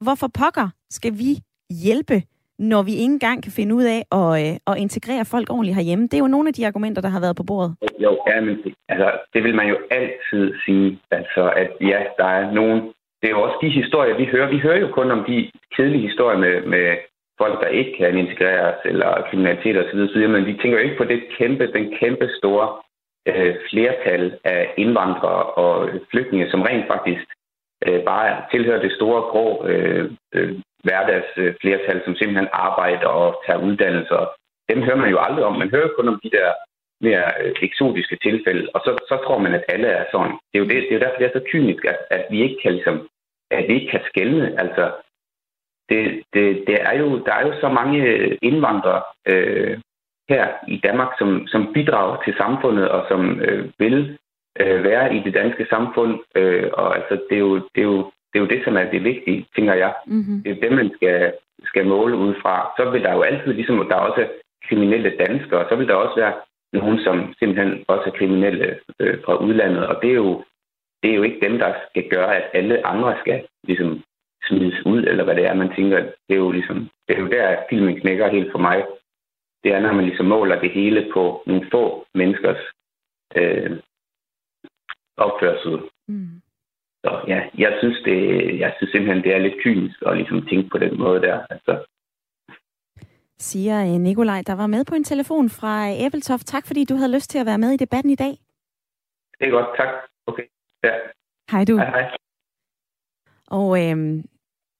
hvorfor pokker skal vi hjælpe, når vi ikke engang kan finde ud af at, øh, at integrere folk ordentligt herhjemme? Det er jo nogle af de argumenter, der har været på bordet. Jo, ja, men altså, det vil man jo altid sige. Altså, at ja, der er nogen... Det er jo også de historier, vi hører. Vi hører jo kun om de kedelige historier med, med folk, der ikke kan integreres, eller kriminalitet osv., osv. Men vi tænker jo ikke på det kæmpe, den kæmpe store øh, flertal af indvandrere og flygtninge, som rent faktisk øh, bare tilhører det store grå øh, øh, hverdagsflertal, som simpelthen arbejder og tager uddannelser. Dem hører man jo aldrig om. Man hører kun om de der mere øh, eksotiske tilfælde, og så, så tror man, at alle er sådan. Det er jo, det, det er jo derfor, det er så kynisk, at, at vi ikke kan ligesom, at vi ikke kan skælne. Altså, det, det, det er jo, der er jo så mange indvandrere øh, her i Danmark, som, som bidrager til samfundet og som øh, vil øh, være i det danske samfund. Øh, og altså, det er jo, det er jo det er jo det, som er det vigtige, tænker jeg. Mm-hmm. Det er det, man skal, skal måle ud fra. Så vil der jo altid, ligesom der er også kriminelle danskere, så vil der også være nogen, som simpelthen også er kriminelle øh, fra udlandet. Og det er, jo, det er jo ikke dem, der skal gøre, at alle andre skal ligesom smides ud, eller hvad det er, man tænker. Det er jo ligesom, det er jo der, filmen knækker helt for mig. Det er, når man ligesom måler det hele på nogle få menneskers øh, opførsel. Mm. Så ja, jeg synes, det, jeg synes simpelthen, det er lidt kynisk at ligesom tænke på den måde der. Altså. Siger øh, Nikolaj, der var med på en telefon fra Æbeltoft. Tak, fordi du havde lyst til at være med i debatten i dag. Det er godt, tak. Okay. Ja. Hej du. Hej, hej. Og øhm,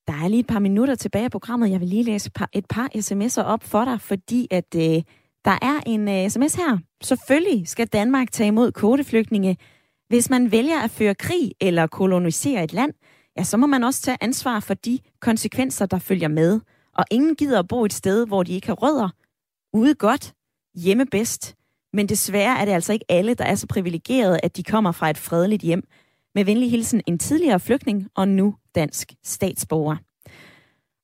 der er lige et par minutter tilbage af programmet. Jeg vil lige læse et par sms'er op for dig, fordi at øh, der er en øh, sms her. Selvfølgelig skal Danmark tage imod kvoteflygtninge, hvis man vælger at føre krig eller kolonisere et land, ja, så må man også tage ansvar for de konsekvenser, der følger med. Og ingen gider at bo et sted, hvor de ikke har rødder. Ude godt, hjemme bedst. Men desværre er det altså ikke alle, der er så privilegerede, at de kommer fra et fredeligt hjem. Med venlig hilsen en tidligere flygtning og nu dansk statsborger.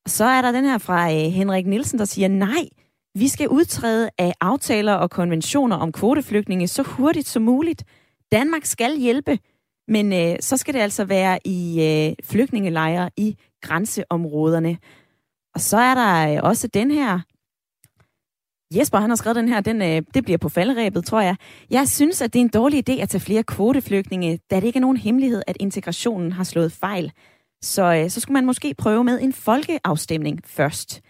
Og så er der den her fra øh, Henrik Nielsen, der siger, nej, vi skal udtræde af aftaler og konventioner om kvoteflygtninge så hurtigt som muligt – Danmark skal hjælpe, men øh, så skal det altså være i øh, flygtningelejre i grænseområderne. Og så er der øh, også den her. Jesper, han har skrevet den her, den, øh, det bliver på faldrebet, tror jeg. Jeg synes, at det er en dårlig idé at tage flere kvoteflygtninge, da det ikke er nogen hemmelighed, at integrationen har slået fejl. Så, øh, så skulle man måske prøve med en folkeafstemning først.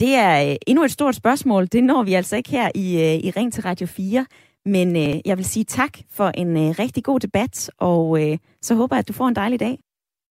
Det er øh, endnu et stort spørgsmål. Det når vi altså ikke her i, øh, i Ring til Radio 4. Men øh, jeg vil sige tak for en øh, rigtig god debat, og øh, så håber jeg, at du får en dejlig dag.